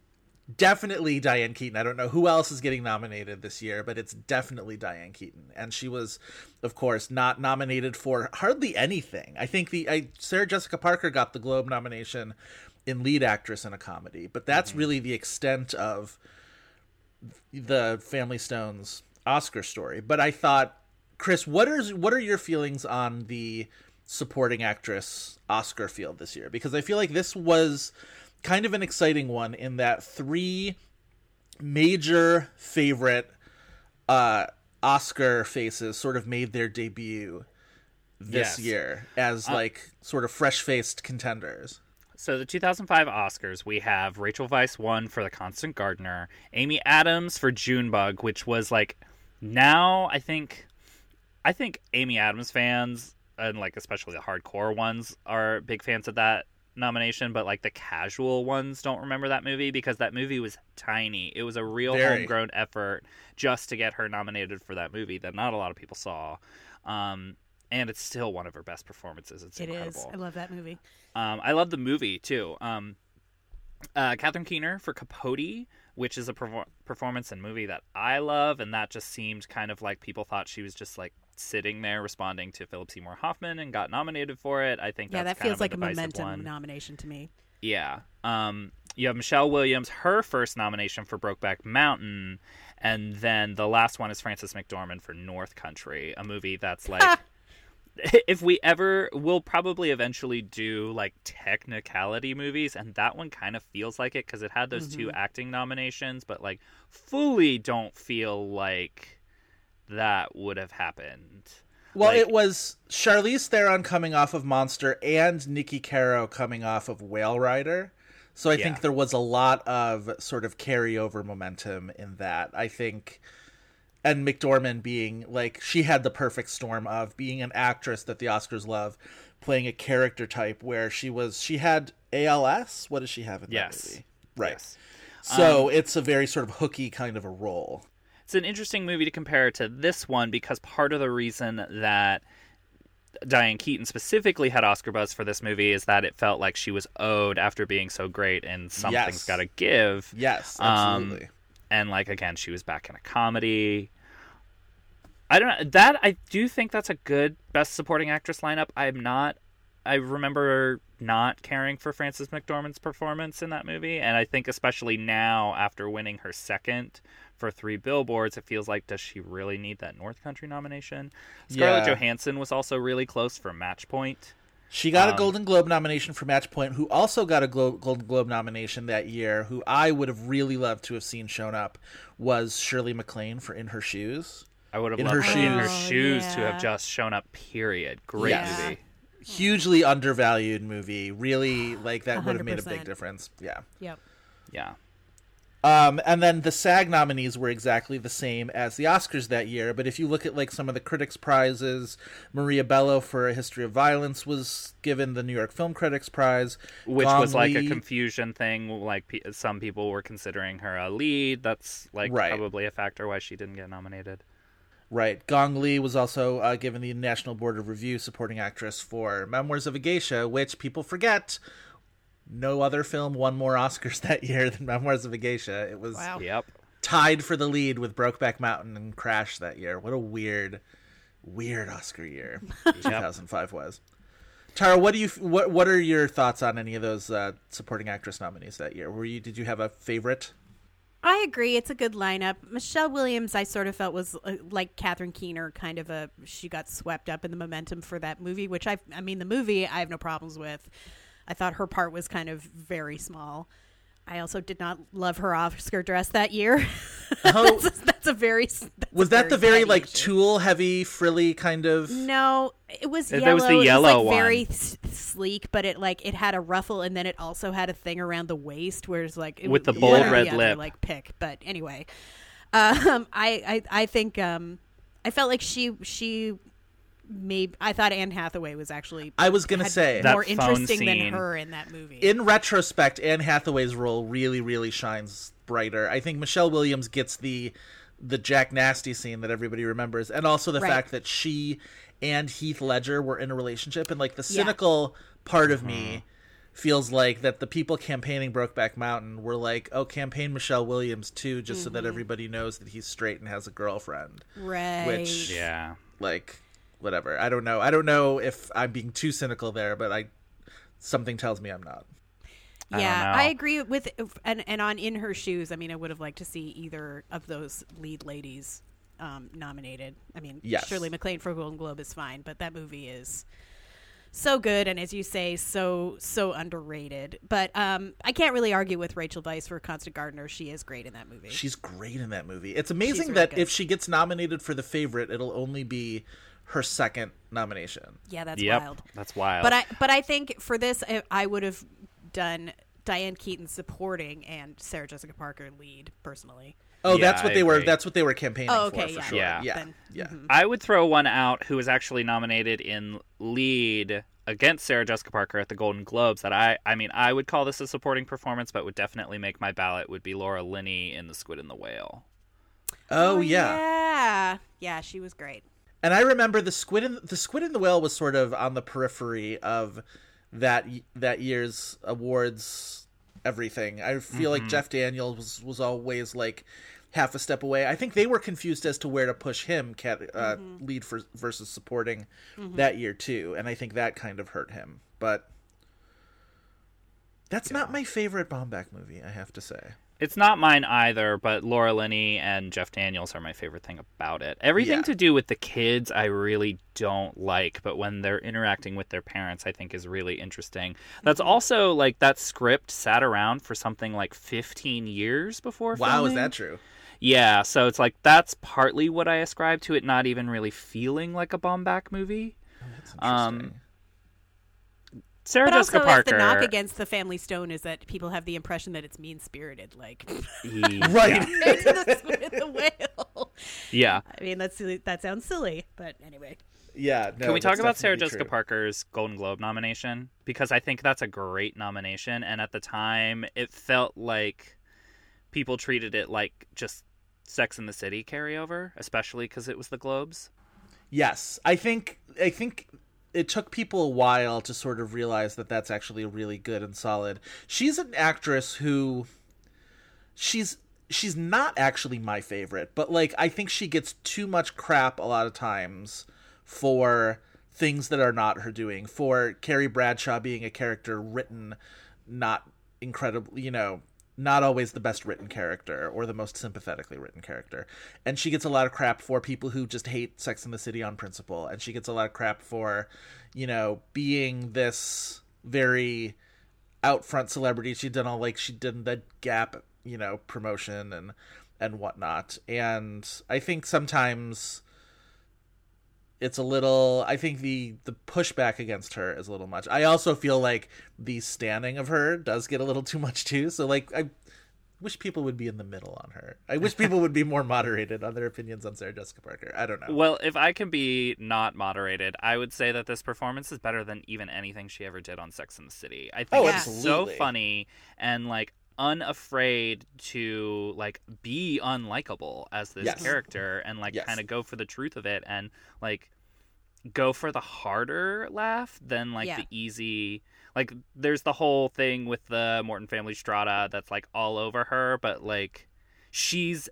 definitely Diane Keaton. I don't know who else is getting nominated this year, but it's definitely Diane Keaton. And she was, of course, not nominated for hardly anything. I think the I, Sarah Jessica Parker got the Globe nomination in lead actress in a comedy, but that's mm-hmm. really the extent of the Family Stones Oscar story. But I thought, Chris, what are what are your feelings on the supporting actress Oscar field this year? Because I feel like this was kind of an exciting one in that three major favorite uh Oscar faces sort of made their debut this Yes. year as like sort of fresh-faced contenders. So the 2005 Oscars, we have Rachel Weisz won for The Constant Gardener, Amy Adams for Junebug, which was like now I think I think Amy Adams fans and like especially the hardcore ones are big fans of that nomination, but like the casual ones don't remember that movie because that movie was tiny. It was a real Very. homegrown effort just to get her nominated for that movie that not a lot of people saw. Um, and it's still one of her best performances. It's It is. incredible. I love that movie. Um, I love the movie too. Um, uh, Catherine Keener for Capote, which is a perfor- performance and movie that I love, and that just seemed kind of like people thought she was just like sitting there responding to Philip Seymour Hoffman and got nominated for it. I think Yeah, that's that feels like a momentum one. nomination to me. Yeah. Um, you have Michelle Williams, her first nomination for Brokeback Mountain, and then the last one is Frances McDormand for North Country, a movie that's like. if we ever, we'll probably eventually do like technicality movies, and that one kind of feels like it because it had those two mm-hmm. acting nominations, but like fully don't feel like that would have happened. Well, Like- it was Charlize Theron coming off of Monster and Niki Caro coming off of Whale Rider. So I Yeah. think there was a lot of sort of carryover momentum in that. I think and McDormand being like she had the perfect storm of being an actress that the Oscars love, playing a character type where she was she had ALS. What does she have in Yes. that movie? Right. Yes. So it's a very sort of hooky kind of a role. It's an interesting movie to compare to this one because part of the reason that Diane Keaton specifically had Oscar buzz for this movie is that it felt like she was owed after being so great and something's Yes. got to give. Yes, Um, absolutely. and like again, she was back in a comedy. I don't know that I do think that's a good best supporting actress lineup. I'm not. I remember not caring for Frances McDormand's performance in that movie, and I think especially now after winning her second for Three Billboards, it feels like does she really need that North Country nomination? Scarlett Yeah. Johansson was also really close for Match Point. She got Um, a Golden Globe nomination for Match Point, who also got a Glo- Golden Globe nomination that year, who I would have really loved to have seen shown up, was Shirley MacLaine for In Her Shoes. I would have In loved Her her in her Shoes. shoes to Oh, have just shown up. Period. Great Yes. movie. Hugely undervalued movie. Really, like, that would have made a big difference. Yeah. Yep. Yeah. Um, and then the SAG nominees were exactly the same as the Oscars that year. But if you look at like some of the critics' prizes, Maria Bello for A History of Violence was given the New York Film Critics Prize, which Gong was like a confusion thing like pe- some people were considering her a lead that's like Right. probably a factor why she didn't get nominated Right. Gong Li was also uh, given the National Board of Review supporting actress for Memoirs of a Geisha, which people forget. No other film won more Oscars that year than Memoirs of a Geisha. It was Wow. yep tied for the lead with Brokeback Mountain and Crash that year. What a weird, weird Oscar year 2005 was. Tara, what do you what what are your thoughts on any of those uh, supporting actress nominees that year? Were you did you have a favorite? I agree. It's a good lineup. Michelle Williams, I sort of felt was uh, like Catherine Keener, kind of a. She got swept up in the momentum for that movie, which I, I mean, the movie I have no problems with. I thought her part was kind of very small. I also did not love her Oscar dress that year. Oh. that's, that's a very. That's Was a that the very like issue. tool heavy frilly kind of? No, it was That yellow. was the It yellow like very s- sleek, but it like it had a ruffle, and then it also had a thing around the waist, where it's like it, With the one bold or red other, lip. like pick. But anyway, um, I, I I think um, I felt like she she maybe I thought Anne Hathaway was actually I was gonna say more phone interesting than her in that movie. in retrospect, Anne Hathaway's role really, really shines brighter. I think Michelle Williams gets the the Jack Nasty scene that everybody remembers, and also the Right. fact that she and Heath Ledger were in a relationship, and like the cynical part of me mm-hmm. feels like that the people campaigning Brokeback Mountain were like, oh, campaign Michelle Williams too, just so that mm-hmm. everybody knows that he's straight and has a girlfriend. Right. Which- Yeah. Like, whatever. I don't know. I don't know if I'm being too cynical there, but I something tells me I'm not. Yeah, know. I agree with and and on in her shoes. I mean, I would have liked to see either of those lead ladies um, nominated. I mean, Yes. Shirley MacLaine for Golden Globe is fine, but that movie is so good and as you say, so so underrated. But um, I can't really argue with Rachel Weisz for Constant Gardener. She is great in that movie. She's great in that movie. It's amazing really that good. if she gets nominated for the favorite, it'll only be her second nomination. yeah, that's yep. wild. That's wild. But I but I think for this I, I would have done Diane Keaton supporting and Sarah Jessica Parker lead personally. Oh, Yeah, that's what I they were. That's what they were campaigning Oh, for, okay, for yeah. sure. Yeah. yeah, Then- yeah. Mm-hmm. I would throw one out who was actually nominated in lead against Sarah Jessica Parker at the Golden Globes that I I mean I would call this a supporting performance but would definitely make my ballot would be Laura Linney in The Squid and the Whale. Oh, oh yeah. Yeah. Yeah, she was great. And I remember the squid in the squid in the whale was sort of on the periphery of that that year's awards everything. I feel like mm-hmm. Jeff Daniels was, was always like half a step away. I think they were confused as to where to push him cat, uh, mm-hmm. lead for, versus supporting mm-hmm. that year too, and I think that kind of hurt him. But that's not my favorite Baumbach movie, I have to say. It's not mine either, but Laura Linney and Jeff Daniels are my favorite thing about it. Everything Yeah. to do with the kids, I really don't like, but when they're interacting with their parents, I think is really interesting. That's Mm-hmm. also like that script sat around for something like 15 years before. Wow, is that true? Yeah, so it's like that's partly what I ascribe to it not even really feeling like a Baumbach movie. Um, Interesting. Sarah But Jessica also, Parker. the knock against the Family Stone is that people have the impression that it's mean spirited, like right. the the Whale. Yeah. I mean, that's that sounds silly, but anyway. Yeah. No, Can we talk about Sarah Jessica true. Parker's Golden Globe nomination? Because I think that's a great nomination, and at the time, it felt like people treated it like just Sex in the City carryover, especially because it was the Globes. Yes, I think I think it took people a while to sort of realize that that's actually really good and solid. She's an actress who she's she's not actually my favorite, but like I think she gets too much crap a lot of times for things that are not her doing. For Carrie Bradshaw being a character written not incredible, you know, not always the best written character or the most sympathetically written character. And she gets a lot of crap for people who just hate Sex in the City on principle. And she gets a lot of crap for, you know, being this very out front celebrity. She done all like she did the Gap, you know, promotion and and whatnot. And I think sometimes it's a little i think the the pushback against her is a little much. I also feel like the standing of her does get a little too much too. So like i wish people would be in the middle on her. I wish people would be more moderated on their opinions on sarah jessica parker. I don't know. Well, if I can be not moderated, I would say that this performance is better than even anything she ever did on Sex in the City. I think Oh, it's so funny and like unafraid to like be unlikable as this Yes. character and like Yes. kind of go for the truth of it and like go for the harder laugh than like Yeah. the easy like there's the whole thing with the Morton family strata that's like all over her but like she's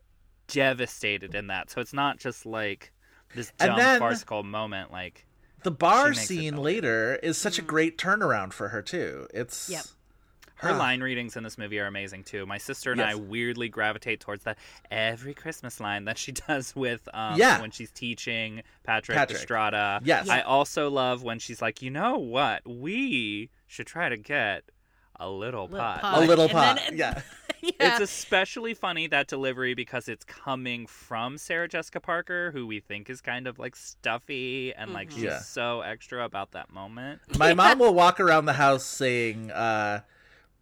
devastated in that so it's not just like this And dumb then- farcical moment like the bar She makes it scene later is such a mm. great turnaround for her too it's Yep. Her line readings in this movie are amazing too my sister and i weirdly gravitate towards that every christmas line that she does with um Yeah. when she's teaching patrick, Patrick. estrada Yes. i also love when she's like you know what we should try to get a little, Little pot, pot. a little And pop then- yeah yeah. It's especially funny that delivery because it's coming from Sarah Jessica Parker, who we think is kind of like stuffy and like she's Yeah. so extra about that moment. my mom will walk around the house saying uh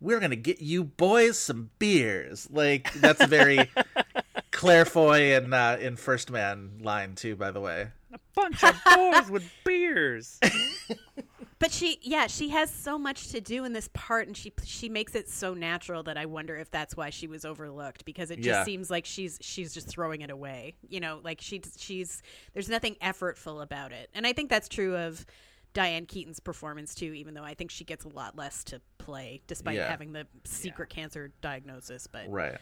we're gonna get you boys some beers like that's a very claire foy and uh in first man line too by the way A Bunch of boys with beers. But she, yeah, she has so much to do in this part, and she she makes it so natural that I wonder if that's why she was overlooked because it just Yeah. seems like she's she's just throwing it away. You know, like she she's there's nothing effortful about it, and I think that's true of Diane Keaton's performance too, even though I think she gets a lot less to play despite Yeah. having the secret cancer diagnosis. But Right.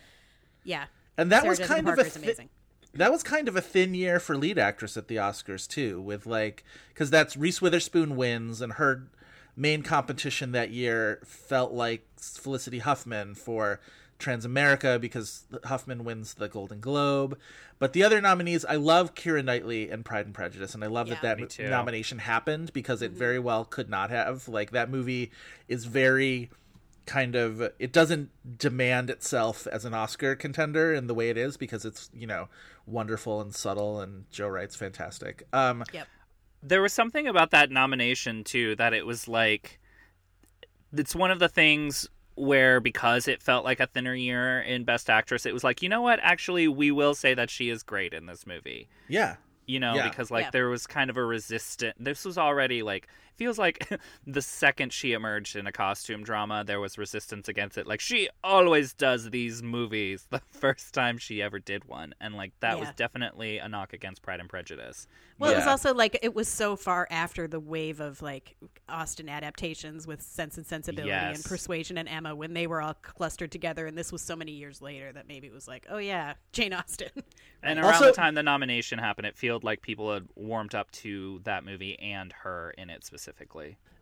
yeah, And that Sarah was Jessica kind of a thi- amazing. that was kind of a thin year for lead actress at the Oscars too, with like because that's Reese Witherspoon wins, and her main competition that year felt like Felicity Huffman for Transamerica because Huffman wins the Golden Globe. But the other nominees, I love Keira Knightley and Pride and Prejudice, and I love Yeah. that that Me mo- too. nomination happened because Mm-hmm. it very well could not have. Like that movie is very kind of it doesn't demand itself as an Oscar contender in the way it is because it's you know wonderful and subtle and Joe Wright's fantastic. Um, Yep. There was something about that nomination too that it was like it's one of the things where because it felt like a thinner year in best actress it was like you know what actually we will say that she is great in this movie yeah, you know Yeah. because like Yeah. there was kind of a resistant this was already like feels like the second she emerged in a costume drama there was resistance against it. Like she always does these movies the first time she ever did one and like that was definitely a knock against pride and prejudice. Well, it was also like it was so far after the wave of like Austen adaptations with Sense and Sensibility and Persuasion and Emma when they were all clustered together, and this was so many years later that maybe it was like, oh yeah, Jane Austen. And around Also- the time the nomination happened, it felt like people had warmed up to that movie and her in it specifically.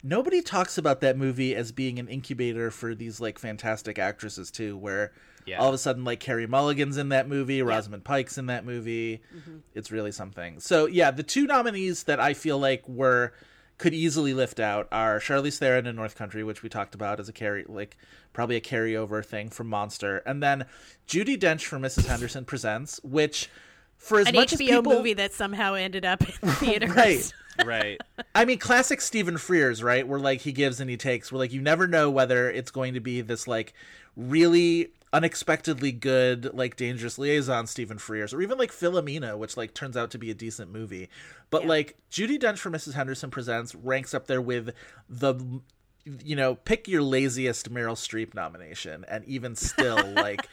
Nobody talks about that movie as being an incubator for these like fantastic actresses too, where Yeah. all of a sudden like Carey Mulligan's in that movie, Rosamund Pike's in that movie. Mm-hmm. It's really something. So yeah, the two nominees that I feel like were could easily lift out are Charlize Theron in North Country, which we talked about as a carry like probably a carryover thing from Monster, and then Judi Dench for Mrs. Henderson Presents, which for as An much as HBO people, movie that somehow ended up in theaters. Right. Right. I mean, classic Stephen Frears, right? Where like he gives and he takes. Where like you never know whether it's going to be this like really unexpectedly good like dangerous liaison Stephen Frears, or even like Philomena, which like turns out to be a decent movie. But like Judi Dench for Mrs. Henderson presents ranks up there with the you know pick your laziest Meryl Streep nomination, and even still like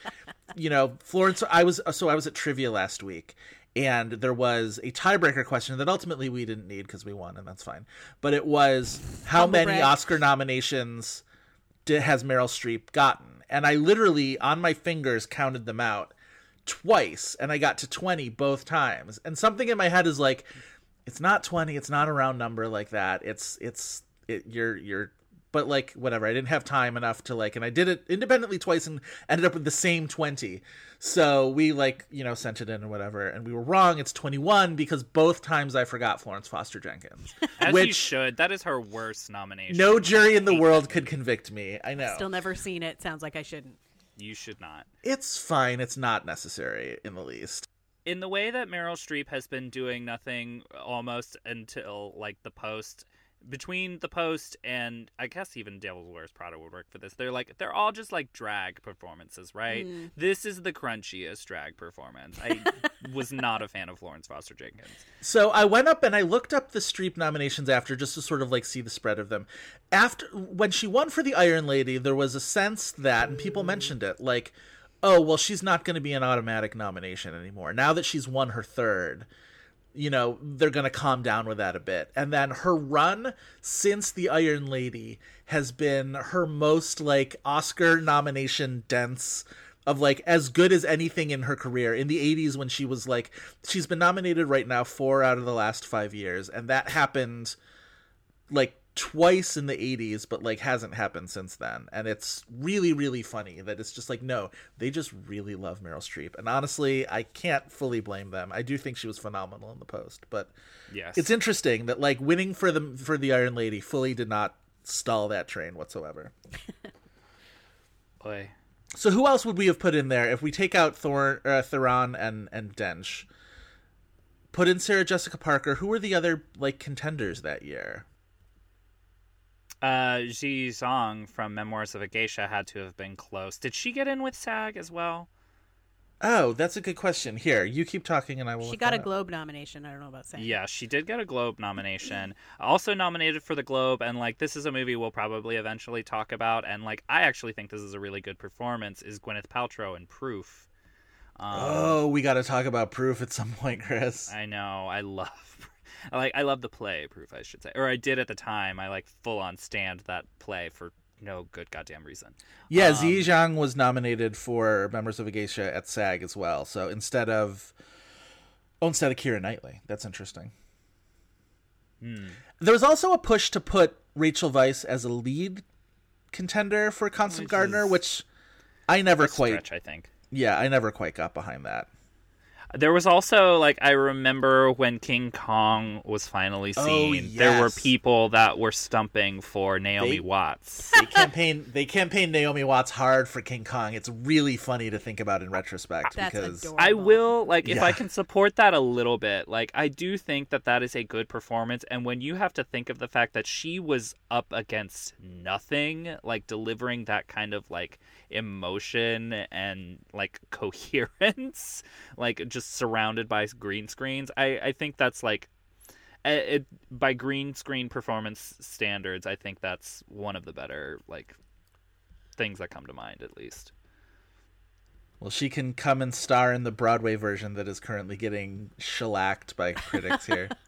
you know Florence. I was so I was at trivia last week and there was a tiebreaker question that ultimately we didn't need because we won and that's fine. But it was how Humble many brag. oscar nominations did, has meryl streep gotten? And i literally on my fingers counted them out twice and i got to 20 both times. And something in my head is like it's not 20 it's not a round number like that. It's it's it, you're you're but like whatever i didn't have time enough to like and i did it independently twice and ended up with the same 20 so we like you know sent it in and whatever and we were wrong it's 21 because both times i forgot florence foster jenkins As you which should. That is her worst nomination. no jury in the world could convict me i know Still never seen it. Sounds like I shouldn't. You should not. it's fine it's not necessary in the least In the way that Meryl Streep has been doing nothing almost until like the post between the post and I guess even Devil's Wears Prada would work for this. They're like they're all just like drag performances, right? Mm. This is the crunchiest drag performance. I was not a fan of Florence Foster Jenkins. So I went up and I looked up the Streep nominations after just to sort of like see the spread of them. After when she won for the Iron Lady, there was a sense that and people mm. mentioned it like, oh well, she's not going to be an automatic nomination anymore now that she's won her third. You know they're going to calm down with that a bit, and then her run since the Iron Lady has been her most like Oscar nomination dense of like as good as anything in her career. In the 80s when she was like she's been nominated right now 4 out of the last 5 years and that happened like twice in the 80s but like hasn't happened since then and it's really really funny that it's just like no they just really love Meryl Streep and honestly I can't fully blame them I do think she was phenomenal in the post but Yes. it's interesting that like winning for the for the Iron Lady fully did not stall that train whatsoever Boy. So who else would we have put in there if we take out Thor, uh, Theron and and Dench? Put in Sarah Jessica Parker. Who were the other like contenders that year? Uh Ji Zong from Memoirs of a Geisha had to have been close. Did she get in with SAG as well? Oh, that's a good question. Here, you keep talking, and I will. She got a up. Globe nomination. I don't know about saying. Yeah, she did get a Globe nomination. Also nominated for the Globe, and like this is a movie we'll probably eventually talk about. And like I actually think this is a really good performance. Is Gwyneth Paltrow in Proof? Um, Oh, we got to talk about proof at some point, Chris. I know, I love. I like I love the play proof, I should say, or I did at the time. I like full on stand that play for no good goddamn reason. Yeah, Um, Zi Zhang was nominated for Memoirs of a Geisha at SAG as well. So instead of oh, instead of Keira Knightley, that's interesting. Hmm. There was also a push to put Rachel Weisz as a lead contender for Constant Which Gardener, which I never quite. stretch, I think. Yeah, I never quite got behind that. There was also like I remember when King Kong was finally Oh, seen. There were people that were stumping for Naomi They- Watts. They campaign they campaign Naomi Watts hard for King Kong. It's really funny to think about in retrospect That's because adorable. I will like if I can support that a little bit. Like I do think that that is a good performance and when you have to think of the fact that she was up against nothing, like delivering that kind of like emotion and like coherence, like just surrounded by green screens. I I think that's like it, by green screen performance standards, I think that's one of the better like things that come to mind at least. Well, she can come and star in the Broadway version that is currently getting shellacked by critics here.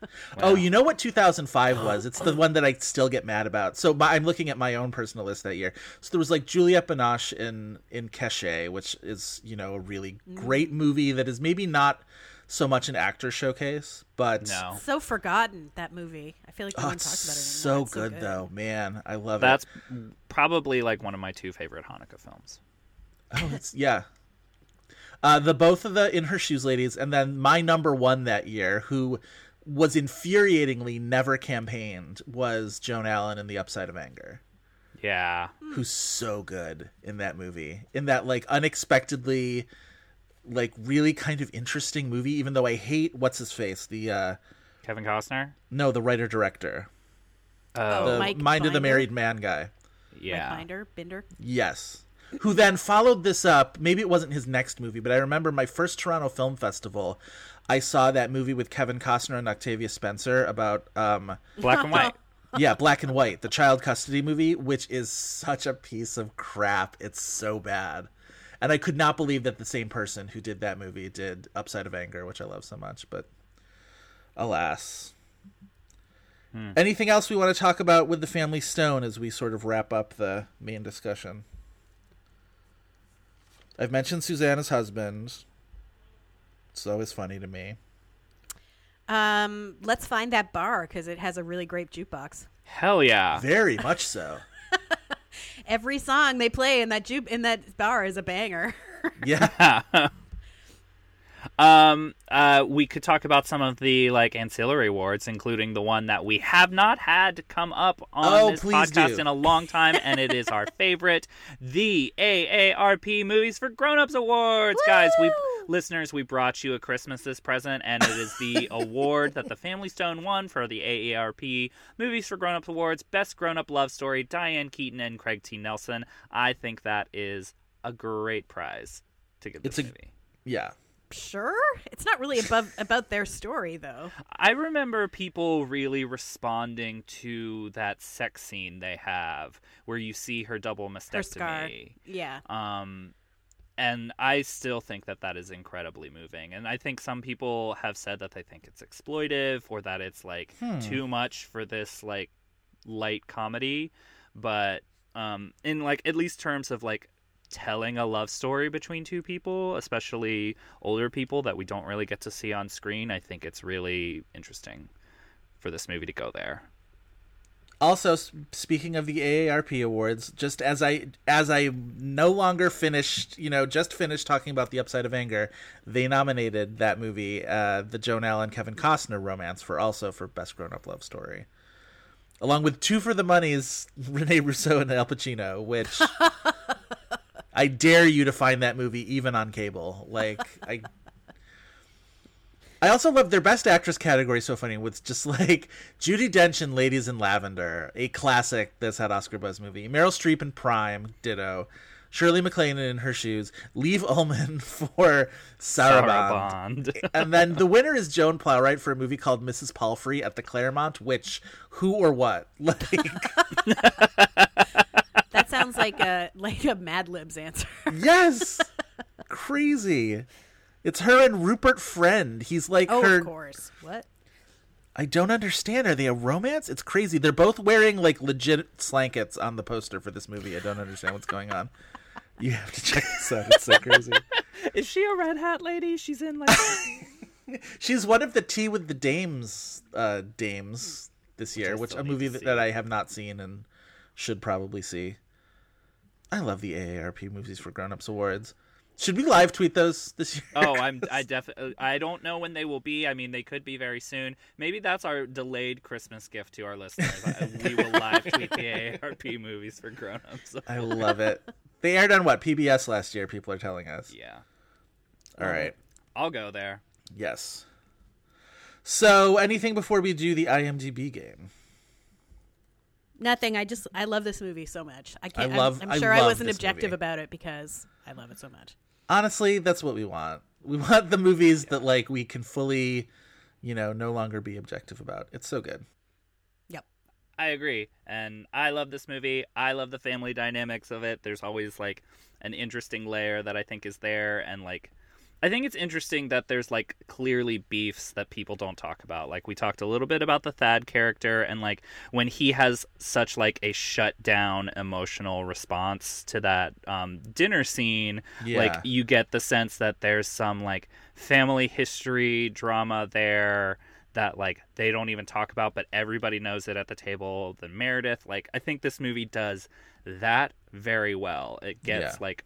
Oh, you know what 2005 was? It's the one that I still get mad about. So my, I'm looking at my own personal list that year. So there was like Juliette Binoche in in Caché, which is you know a really mm. great movie that is maybe not so much an actor showcase, but No. So forgotten that movie. I feel like no oh, one talks about it so anymore. It's good, though. Man, I love That's it. That's probably like one of my two favorite Haneke films. Oh, it's yeah. Uh, the both of the in her shoes ladies, and then my number one that year, who was infuriatingly never campaigned, was Joan Allen in The Upside of Anger, Yeah. who's so good in that movie, in that like unexpectedly, like really kind of interesting movie. Even though I hate what's his face, the uh Kevin Costner? no, the writer director, Oh, the Mike Mind of the Married Man guy. yeah. Mike Binder, Binder. Yes. Who then followed this up? Maybe it wasn't his next movie, but I remember my first Toronto Film Festival. I saw that movie with Kevin Costner and Octavia Spencer about, um, Black and white. yeah, Black and White, the child custody movie, which is such a piece of crap. It's so bad. And I could not believe that the same person who did that movie did Upside of Anger, which I love so much, but alas. Anything else we want to talk about with the Family Stone as we sort of wrap up the main discussion? I've mentioned Susanna's husband. It's always funny to me. Um, let's find that bar because it has a really great jukebox. Hell yeah. Very much so. Every song they play in that juke in that bar is a banger. Yeah. Um, uh, we could talk about some of the like ancillary awards, including the one that we have not had come up on Oh, this podcast do. in a long time, and it is our favorite, the AARP Movies for Grown-ups Awards. Guys, we listeners, we brought you a Christmas this present, and it is the award that the Family Stone won for the AARP Movies for Grown-ups Awards, Best Grown-up Love Story, Diane Keaton and Craig T. Nelson. I think that is a great prize to give this It's a- movie. yeah. Sure, it's not really above about their story though. I remember people really responding to that sex scene they have where you see her double Her scar. mastectomy. Yeah. Um, and I still think that that is incredibly moving. And I think some people have said that they think it's exploitive or that it's like too much for this like light comedy. But um, in like at least terms of like telling a love story between two people, especially older people that we don't really get to see on screen, I think it's really interesting for this movie to go there. Also, speaking of the AARP awards, just as I as I no longer finished, you know, just finished talking about the Upside of Anger, they nominated that movie, uh, the Joan Allen Kevin Costner romance, for also for best grown up love story, along with two for the monies, Rene Russo and Al Pacino, which I dare you to find that movie even on cable. Like I. I also love their best actress category. So funny with just like Judi Dench in Ladies in Lavender, a classic that's had Oscar buzz movie. Meryl Streep in Prime, ditto. Shirley MacLaine in Her Shoes. Liv Ullmann for Saraband. Saraband. and then the winner is Joan Plowright for a movie called Mrs. Palfrey at the Claremont. Which who or what? Like sounds like a like a Mad Libs answer. yes, crazy. It's her and Rupert Friend. He's like oh, her of course. What? I don't understand. Are they a romance? It's crazy. They're both wearing like legit slankets on the poster for this movie. I don't understand what's going on. You have to check this out. It's so crazy. Is she a red hat lady? She's in like She's one of the Tea with the Dames uh, dames this year, I which a movie that, that I have not seen and should probably see. I love the AARP movies for Grown Ups Awards. Should we live tweet those this year? Oh, I'm I definitely I don't know when they will be. I mean, they could be very soon. Maybe that's our delayed Christmas gift to our listeners. We will live tweet the AARP movies for grown-ups. I love it. They aired on what PBS last year. People are telling us. yeah. All right. I'll go there. Yes. So, anything before we do the IMDb game? Nothing. I just I love this movie so much. I can't. I'm- love- I'm, I sure I love wasn't objective movie. about it because I love it so much. Honestly, that's what we want. We want the movies that like we can fully, you know, no longer be objective about. It's so good. Yep. I agree. And I love this movie. I love the family dynamics of it. There's always like an interesting layer that I think is there and like I think it's interesting that there's like clearly beefs that people don't talk about. Like we talked a little bit about the Thad character and like when he has such like a shut down emotional response to that um, dinner scene, Yeah. like you get the sense that there's some like family history drama there that like they don't even talk about but everybody knows it at the table the Meredith. Like I think this movie does that very well. It gets Yeah. like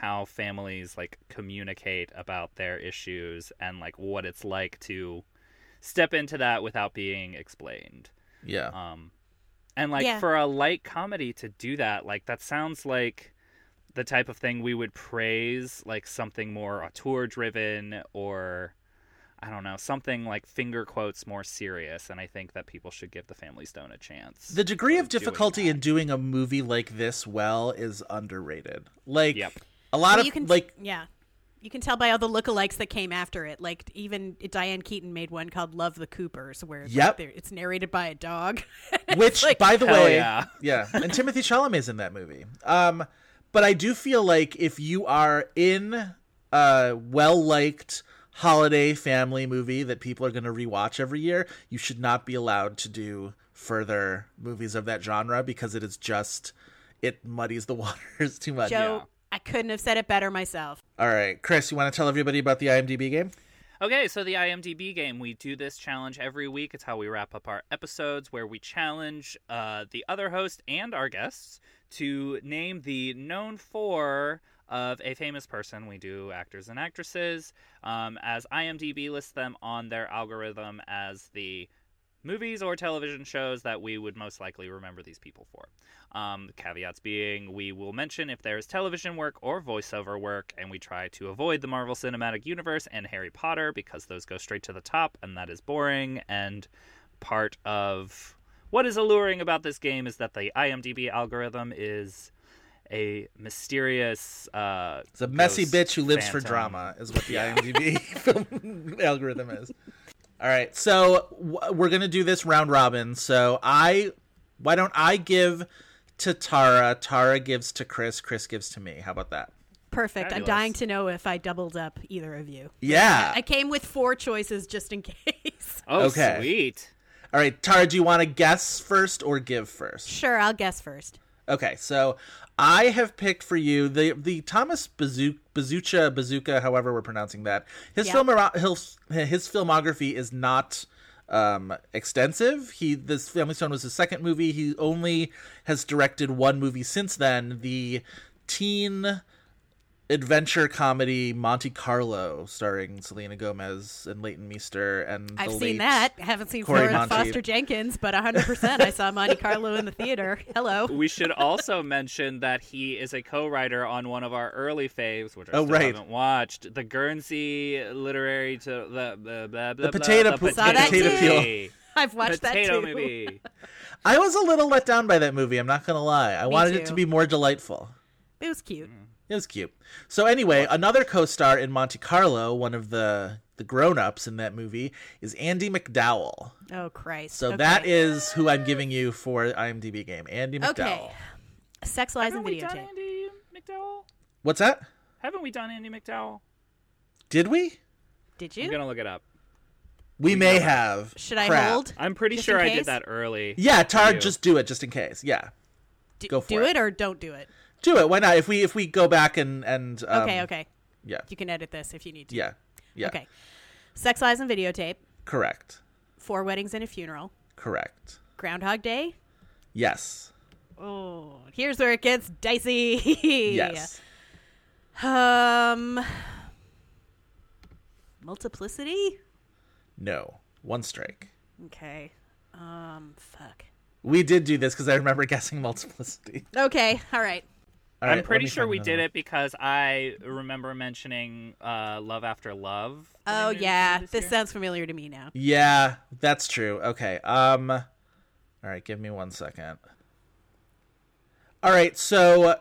how families like communicate about their issues and like what it's like to step into that without being explained. Yeah. Um, and like Yeah. for a light comedy to do that, like that sounds like the type of thing we would praise, like something more auteur driven or I don't know, something like finger quotes more serious. And I think that people should give the Family Stone a chance. the degree of for doing difficulty that. in doing a movie like this well is underrated. Like Yep. A lot Well, of you can like yeah. You can tell by all the lookalikes that came after it. Like even Diane Keaton made one called "Love the Coopers," where it's, like, Yep. they're- it's narrated by a dog. which like- by the way yeah. yeah and timothée chalamet's in that movie um but i do feel like if you are in a well liked holiday family movie that people are going to rewatch every year you should not be allowed to do further movies of that genre because it is just it muddies the waters too much Joe, I couldn't have said it better myself. all right chris you want to tell everybody about the imdb game Okay, so the IMDb game, we do this challenge every week. It's how we wrap up our episodes, where we challenge uh, the other host and our guests to name the known four of a famous person. We do actors and actresses, um, as IMDb lists them on their algorithm as the movies or television shows that we would most likely remember these people for. Um, caveats being, we will mention if there's television work or voiceover work, and we try to avoid the Marvel Cinematic Universe and Harry Potter because those go straight to the top, and that is boring. And part of what is alluring about this game is that the IMDb algorithm is a mysterious. Uh, it's a messy bitch who lives for drama is what the imdb film algorithm is All right, so w- we're gonna do this round robin. So I, why don't I give to Tara? Tara gives to Chris. Chris gives to me. How about that? Perfect. I'm dying to know if I doubled up either of you. Yeah. I came with four choices just in case. Oh, Okay. sweet. All right, Tara. Do you want to guess first or give first? Sure, I'll guess first. Okay, so I have picked for you the the Thomas Bazoo- Bazooka Bazooka, however we're pronouncing that. His Yeah. film his, his filmography is not um extensive. He this Family Stone was his second movie. He only has directed one movie since then, the teen adventure comedy Monte Carlo starring Selena Gomez and Leighton Meester and I've the seen that. I haven't seen Cory Florence Monteith. Foster Jenkins, but 100% I saw Monte Carlo in the theater. Hello. We should also mention that he is a co-writer on one of our early faves, which I Oh, still right. haven't watched, the Guernsey literary to the blah, blah, blah, potato blah, peel- the Saw that potato too. movie. I've watched potato that too. movie. I was a little let down by that movie, I'm not going to lie. I wanted it to be more delightful. It was cute. Mm. It was cute. So anyway, another co-star in Monte Carlo, one of the the grown-ups in that movie, is Andie MacDowell. Oh, Christ. So Okay. that is who I'm giving you for IMDb game. Andie MacDowell. Okay. Sex, Lies, Haven't and we done Videotape. Andie MacDowell? What's that? Haven't we done Andie MacDowell? Did we? Did you? I'm gonna look it up. We may have. Should I hold? I'm pretty Just sure I did that early. Yeah, Tar, just do it just in case. Yeah, Do, Go for do it. it. or don't do it. Do it. Why not? If we if we go back and and um, Okay, okay. yeah, You can edit this if you need to. yeah, yeah. Okay. Sex, Lies, and Videotape. Correct. Four Weddings and a Funeral. Correct. Groundhog Day. Yes. Oh, here's where it gets dicey. Yes. Um. Multiplicity. No. One strike. Okay. Um. Fuck. We did do this because I remember guessing multiplicity. Okay. All right. All I'm right, pretty sure we did one. it because I remember mentioning uh, Love After Love. Oh yeah, this this sounds familiar to me now. Yeah, that's true. Okay. Um All right, give me one second. All right, so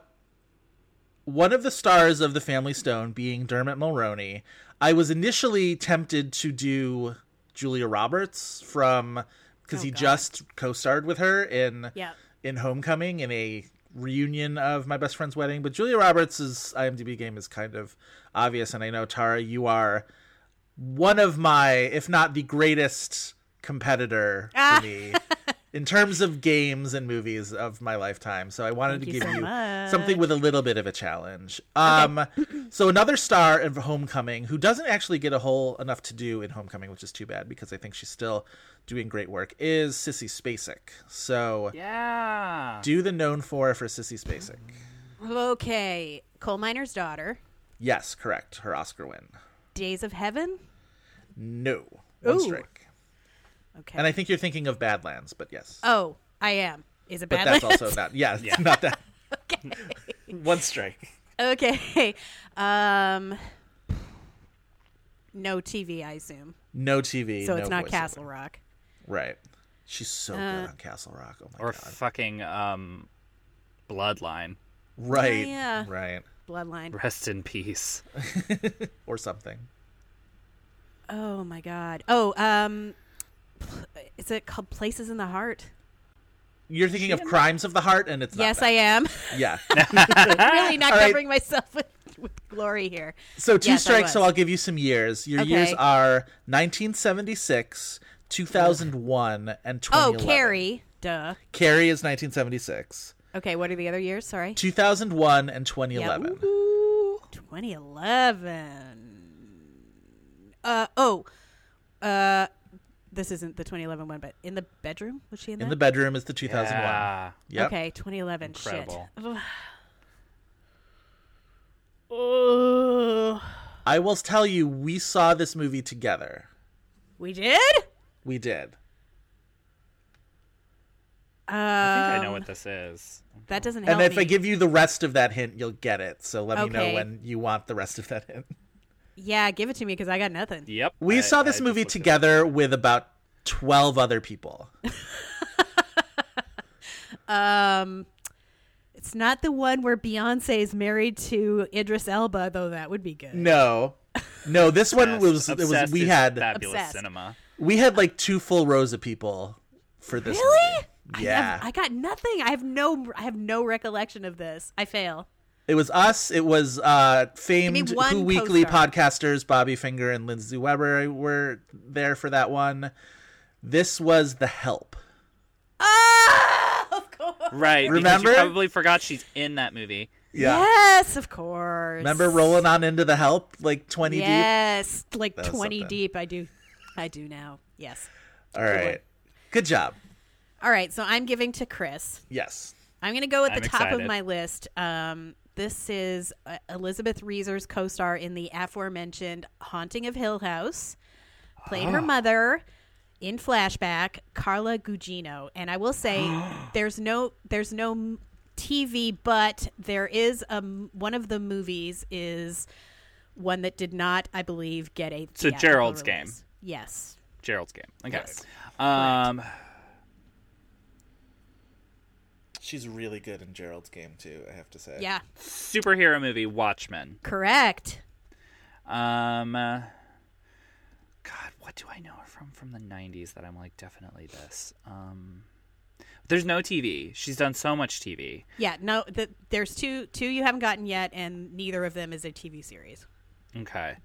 one of the stars of the Family Stone being Dermot Mulroney, I was initially tempted to do Julia Roberts from because Oh, he God. just co-starred with her in Yeah. in Homecoming in a reunion of my best friend's wedding. But Julia Roberts' IMDb game is kind of obvious, and I know Tara, you are one of my, if not the greatest competitor Ah. for me in terms of games and movies of my lifetime. So I wanted Thank to you give so you much. something with a little bit of a challenge. Um, so another star of Homecoming who doesn't actually get a whole enough to do in Homecoming, which is too bad because I think she's still doing great work, is Sissy Spacek. So Yeah. do the known for for Sissy Spacek. Okay. Coal miner's daughter. Yes, correct. Her Oscar win. Days of Heaven. No. One Ooh. strike. Okay. And I think you're thinking of Badlands, but yes. oh, I am. Is it but bad? that's also not. Yeah, Yeah. not that. okay. One strike. okay. Um. No TV, I assume. No TV. So no it's not voiceover. Castle Rock. Right. She's so Uh, good on Castle Rock. Oh my Or god. fucking um, Bloodline. right. yeah. Right. Bloodline. Rest in peace. Or something. Oh my god. Oh, um, is it called Places in the Heart? You're thinking of Crimes of the Heart, and it's not yes, that. I am. Yeah. really not All right. covering myself with, with glory here. So two Yes, strikes. So. I'll give you some years. Your Okay. years are 1976, 2001, and 2011. Oh, Carrie. Duh. Carrie is 1976. Okay, what are the other years? Sorry. 2001 and 2011. Ooh, 2011. Uh oh. Uh this isn't the 2011 one, but in the bedroom was she in that? In the bedroom is the 2001. Yeah. Yep. Okay, 2011. Incredible. Shit. Oh, I will tell you, we saw this movie together. we did. We did. Um, I think I know what this is. that doesn't help And if me. I give you the rest of that hint, you'll get it. So let me know when you want the rest of that hint. Yeah, give it to me because I got nothing. Yep. We I- saw this just movie looked it up. together with about 12 other people. Um, it's not the one where Beyonce is married to Idris Elba, though. That would be good. No. No, this one Obsessed- was it was we is had fabulous Obsessed. cinema. we had like two full rows of people for this Really? movie. I Yeah. have- I got nothing. I have no. I have no recollection of this. I fail. It was us. It was uh, famed one Who Weekly podcasters Bobby Finger and Lindsey Weber were there for that one. This was The Help. Ah, of course. Right. because Remember? You probably forgot she's in that movie. Yeah. Yes, of course. Remember rolling on into The Help like 20 deep? Yes, like That twenty deep. I do. I do now. Yes. All right. Good job. All right. So I'm giving to Chris. Yes. I'm going to go at I'm the top of my list. Um, this is uh, Elizabeth Reaser's co-star in the aforementioned Haunting of Hill House. Played Ah. her mother in flashback, Carla Gugino. And I will say, there's no there's no TV, but there is um one of the movies is one that did not, I believe, get a So theatrical Gerald's Game. Yes. Gerald's game. Okay. Yes. Um, She's really good in Gerald's game too, I have to say. Yeah. superhero movie Watchmen. Correct. Um, uh, God, what do I know her from from the '90s that I'm like definitely this? Um, there's no TV. She's done so much TV. Yeah, no, the, there's two two you haven't gotten yet, and neither of them is a TV series. Okay.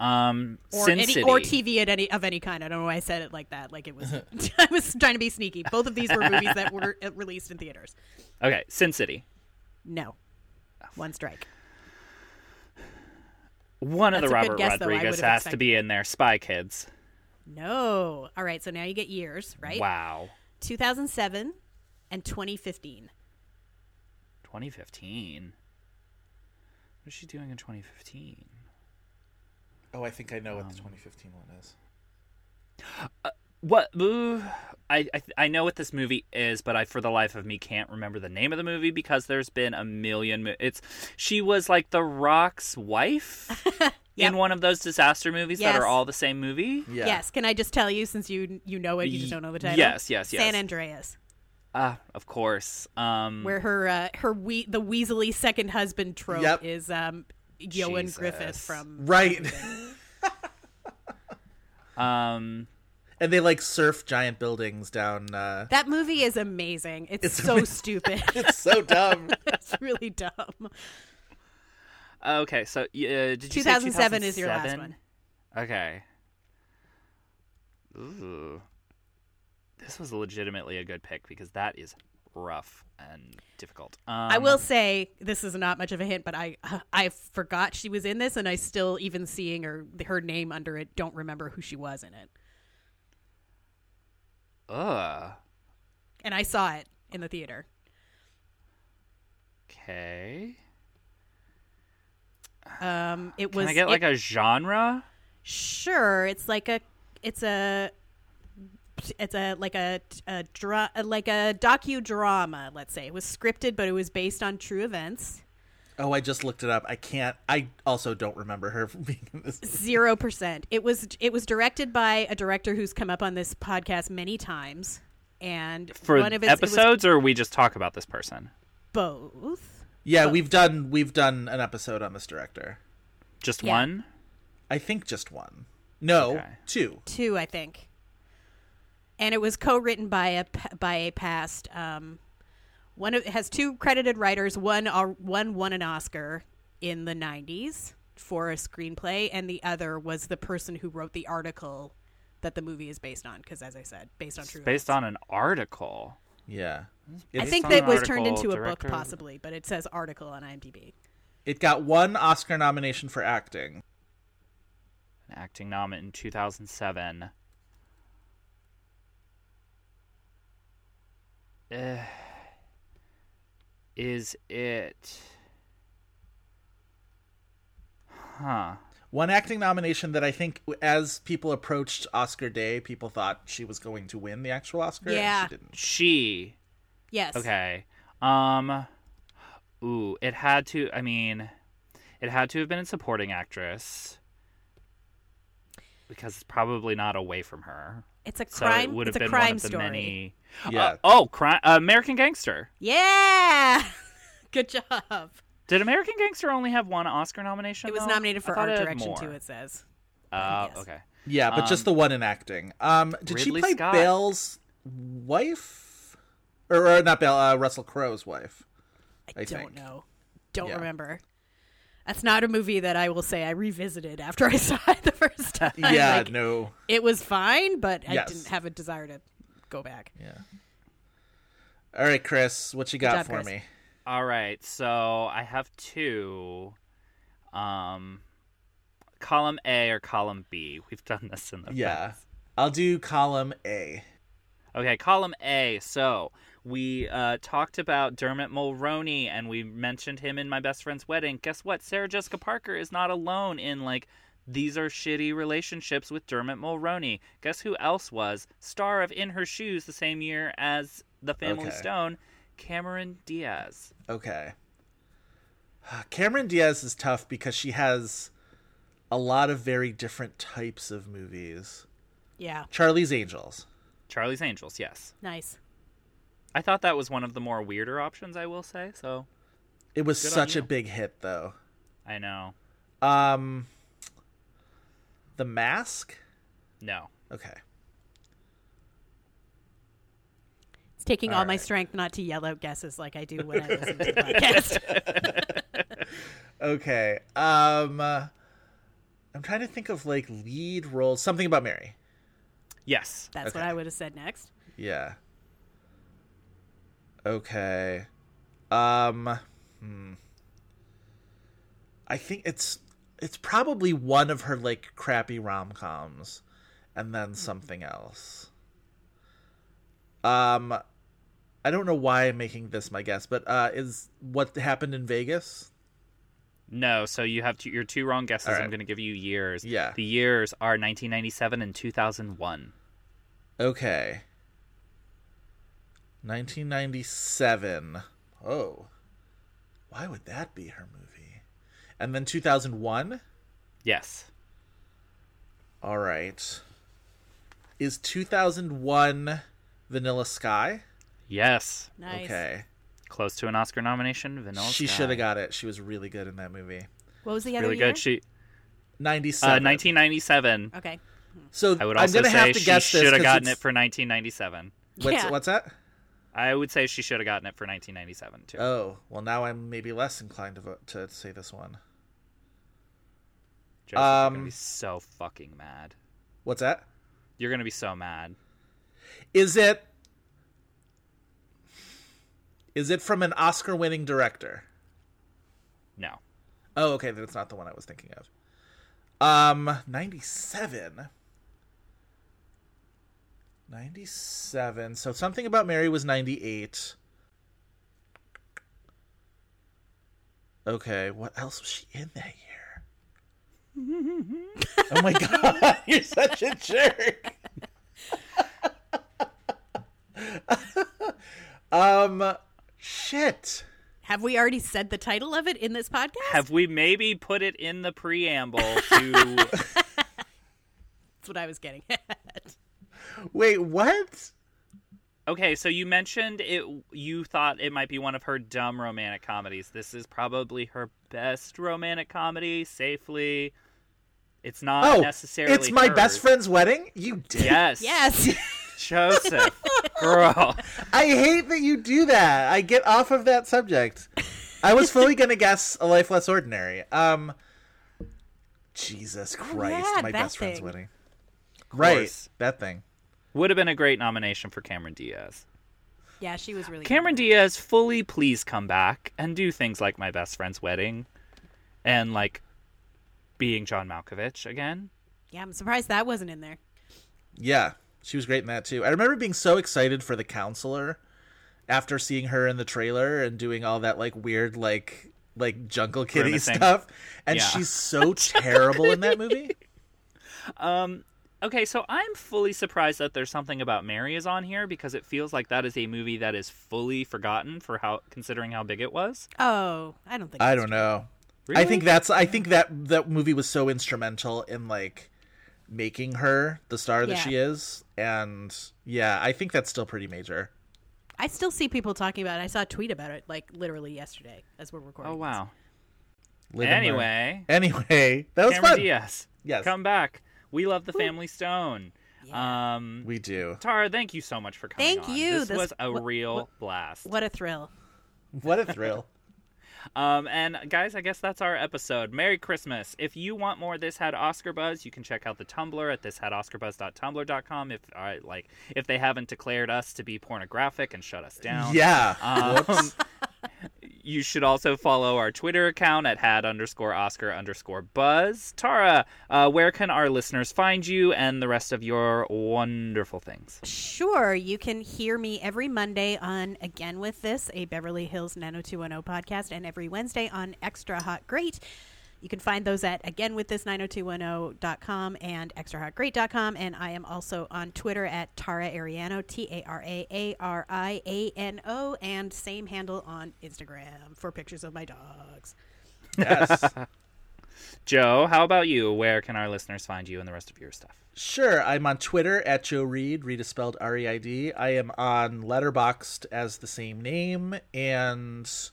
Um, or Sin any City. or TV at any of any kind. I don't know why I said it like that. Like it was. I was trying to be sneaky. Both of these were movies that were uh, released in theaters. Okay, Sin City. No, one strike. One of the Robert guess, though. Rodriguez have has to be in there. Spy Kids. No. All right. So now you get years, right? Wow. 2007 and 2015. 2015. What is she doing in 2015? Oh, I think I know what the 2015 one is. What? ooh, I, I I know what this movie is, but I for the life of me can't remember the name of the movie because there's been a million. Mo- it's she was like the Rock's wife Yep. in one of those disaster movies that are all the same movie. Yeah. Yes. Can I just tell you, since you you know it, you just don't know the title? Yes, yes, yes. San Andreas, Ah, of course. Um, where her uh, her we- the Weasley second husband trope Yep. is um, Ioan Jesus. Gruffudd from Right. um, and they like surf giant buildings down. Uh, That movie is amazing. It's, It's so ama- stupid. it's so dumb. it's really dumb. okay, so uh, did you say 2007 is your last one. Okay. Ooh. This was legitimately a good pick because that is rough and difficult. Um, I will say this is not much of a hint, but I I forgot she was in this, and I still even seeing her her name under it don't remember who she was in it. Ugh. And I saw it in the theater. Okay. Um, it was Can I get it- like a genre? sure. It's like a it's a it's a like a, a dra- like a docudrama. Let's say it was scripted, but it was based on true events. oh, I just looked it up. I can't. I also don't remember her from being in this. Zero percent. It was it was directed by a director who's come up on this podcast many times, and For one of its, it was episodes, or we just talk about this person? both. Yeah, we've done we've done an episode on this director. Just Yeah. one? I think just one. No, Okay. two. two, I think. And it was co-written by a p- by a past um, one. Of, it has two credited writers. One one won an Oscar in the '90s for a screenplay, and the other was the person who wrote the article that the movie is based on. Because, as I said, based on true. Based events. on an article. Yeah, I think that was turned article, into a book, possibly, but it says article on IMDb. it got one Oscar nomination for acting. An acting nom in 2007. Eh, is it. Huh. One acting nomination that I think, as people approached Oscar Day, people thought she was going to win the actual Oscar. and Yeah. she didn't. She. Yes. Okay. Um. Ooh, it had to. I mean, it had to have been a supporting actress because it's probably not away from her. It's a So crime. it would have it's a been crime one of the story. many. Yeah. Uh, oh, crime. American Gangster. Yeah. Good job. Did American Gangster only have one Oscar nomination? It was though? nominated for thought art it direction too. It says. Oh, Yes. okay. Yeah, but just Um, the one in acting. Um, did Ridley she play Scott. Bale's wife, or, or not Bale? Uh, Russell Crowe's wife. I, I, don't think. know. Don't Yeah. remember. That's not a movie that I will say I revisited after I saw it the first time. Yeah, Like, no. it was fine, but I Yes. didn't have a desire to go back. Yeah. All right, Chris, what you got job, for Chris. me? All right, so I have two. Um, column A or column B. We've done this in the Yeah, past. I'll do column A. Okay, column A. So we uh, talked about Dermot Mulroney, and we mentioned him in my best friend's wedding. Guess what? Sarah Jessica Parker is not alone in like these are shitty relationships with Dermot Mulroney. Guess who else was star of In Her Shoes the same year as The Family Okay. Stone? Cameron Diaz. Okay. Cameron Diaz is tough because she has a lot of very different types of movies. Yeah, Charlie's Angels. Charlie's Angels, yes. nice. I thought that was one of the more weirder options, I will say. So It was Good such a big hit, though. I know. Um, The Mask. No. Okay. It's taking all, All my strength not to yell out guesses like I do when I listen to the podcast. Okay. Um, uh, I'm trying to think of like lead roles. Something about Mary. Yes. That's what I would have said next. Yeah. Okay. Um hmm. I think it's it's probably one of her like crappy rom-coms and then something else. Um I don't know why I'm making this my guess, but uh is what happened in Vegas? No, so you have two, your two wrong guesses. Right. I'm going to give you years. Yeah. The years are 1997 and 2001. Okay. 1997. Oh. Why would that be her movie? And then 2001? Yes. All right. Is 2001 Vanilla Sky? Yes. Nice. Okay. Close to an Oscar nomination. Vanilla she Sky. should have got it. She was really good in that movie. What was the other really year? good. She 97. uh, 1997. Okay. So I would I'm also going to say have to she guess this. should have gotten it for 1997. What's, Yeah. what's that? I would say she should have gotten it for 1997 too. Oh, well, now I'm maybe less inclined to vote to say this one. Joseph, you're gonna um, be so fucking mad. What's that? You're gonna be so mad. Is it Is it from an Oscar-winning director? No. Oh, okay, then it's not the one I was thinking of. Um, 97. 97. So something about Mary was 98. Okay, what else was she in that year? oh my god, you're such a jerk. um shit. Have we already said the title of it in this podcast? Have we maybe put it in the preamble to That's what I was getting at. Wait, what? Okay, so you mentioned it you thought it might be one of her dumb romantic comedies. This is probably her best romantic comedy, safely. It's not Oh, necessarily it's my best friend's wedding? You did. Yes. Yes. Joseph. Girl. I hate that you do that. I get off of that subject. I was fully gonna guess a life less ordinary. Um, Jesus Christ, yeah, my that best friend's wedding. Right, that thing. Would have been a great nomination for Cameron Diaz. yeah, she was really Cameron Diaz, fully please come back and do things like My Best Friend's Wedding and like being John Malkovich again. Yeah, I'm surprised that wasn't in there. Yeah, she was great in that too. I remember being so excited for the counselor after seeing her in the trailer and doing all that like weird like like Jungle Kitty Grimacing. stuff, and Yeah. she's so terrible in that movie. Um, Okay, so I'm fully surprised that there's something about Mary is on here because it feels like that is a movie that is fully forgotten for how considering how big it was. Oh, I don't think I don't know. I think that's I think that that movie was so instrumental in like making her the star that Yeah. she is and yeah, I think that's still pretty major. I still see people talking about it. I saw a tweet about it like literally yesterday as we're recording. Oh wow. Live. Anyway, Anyway, that was Cameron fun. Diaz. Yes. Come back. We love the Family Stone. Um We do. Tara, thank you so much for coming Thank on. you. This, This- was a what- real what- blast. What a thrill. What a thrill. Um, and guys, I guess that's our episode. Merry Christmas. If you want more This Had Oscar Buzz, you can check out the Tumblr at thishadoscarbuzz.tumblr.com. If uh, like if they haven't declared us to be pornographic and shut us down. Yeah. Um, Whoops. You should also follow our Twitter account at had underscore Oscar underscore Buzz. Tara, uh, where can our listeners find you and the rest of your wonderful things? Sure, you can hear me every Monday on Again with This, a Beverly Hills 90210 podcast, and every Wednesday on Extra Hot Great. You can find those at againwiththis90210.com and extrahotgreat.com. And I am also on Twitter at Tara Ariano, T A R A A R I A N O, and same handle on Instagram for pictures of my dogs. yes. Joe, how about you? Where can our listeners find you and the rest of your stuff? Sure, I'm on Twitter at Joe Reed. Reed is spelled R E I D. I am on Letterboxd as the same name, and it's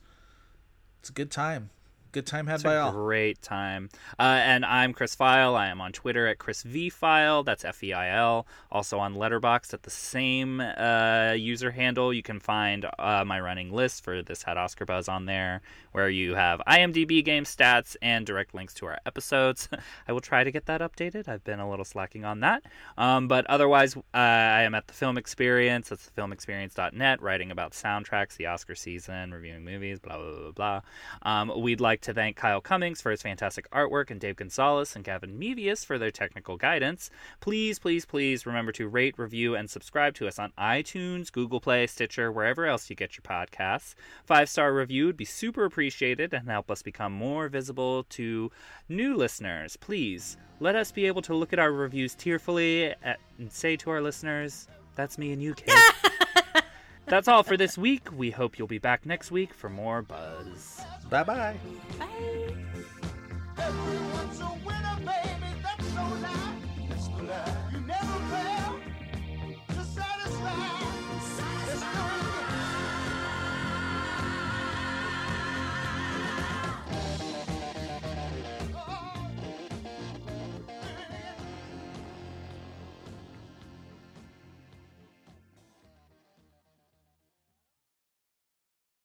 a good time. Good time had It's by all. great time. Uh, and I'm Chris Feil. I am on Twitter at Chris V Feil. That's F E I L. Also on Letterboxd at the same uh, user handle. You can find uh, my running list for this had Oscar buzz on there, where you have IMDb game stats and direct links to our episodes. I will try to get that updated. I've been a little slacking on that. Um, but otherwise, uh, I am at the Film Experience. That's thefilmexperience.net, writing about soundtracks, the Oscar season, reviewing movies, blah, blah, blah, blah. Um, we'd like to thank Kyle Cummings for his fantastic artwork and Dave Gonzalez and Gavin Mevius for their technical guidance. Please, please, please remember to rate, review, and subscribe to us on iTunes, Google Play, Stitcher, wherever else you get your podcasts. Five star review would be super appreciated and help us become more visible to new listeners. Please let us be able to look at our reviews tearfully and say to our listeners, "That's me and you, kid." That's all for this week. We hope you'll be back next week for more buzz. Bye-bye. Bye.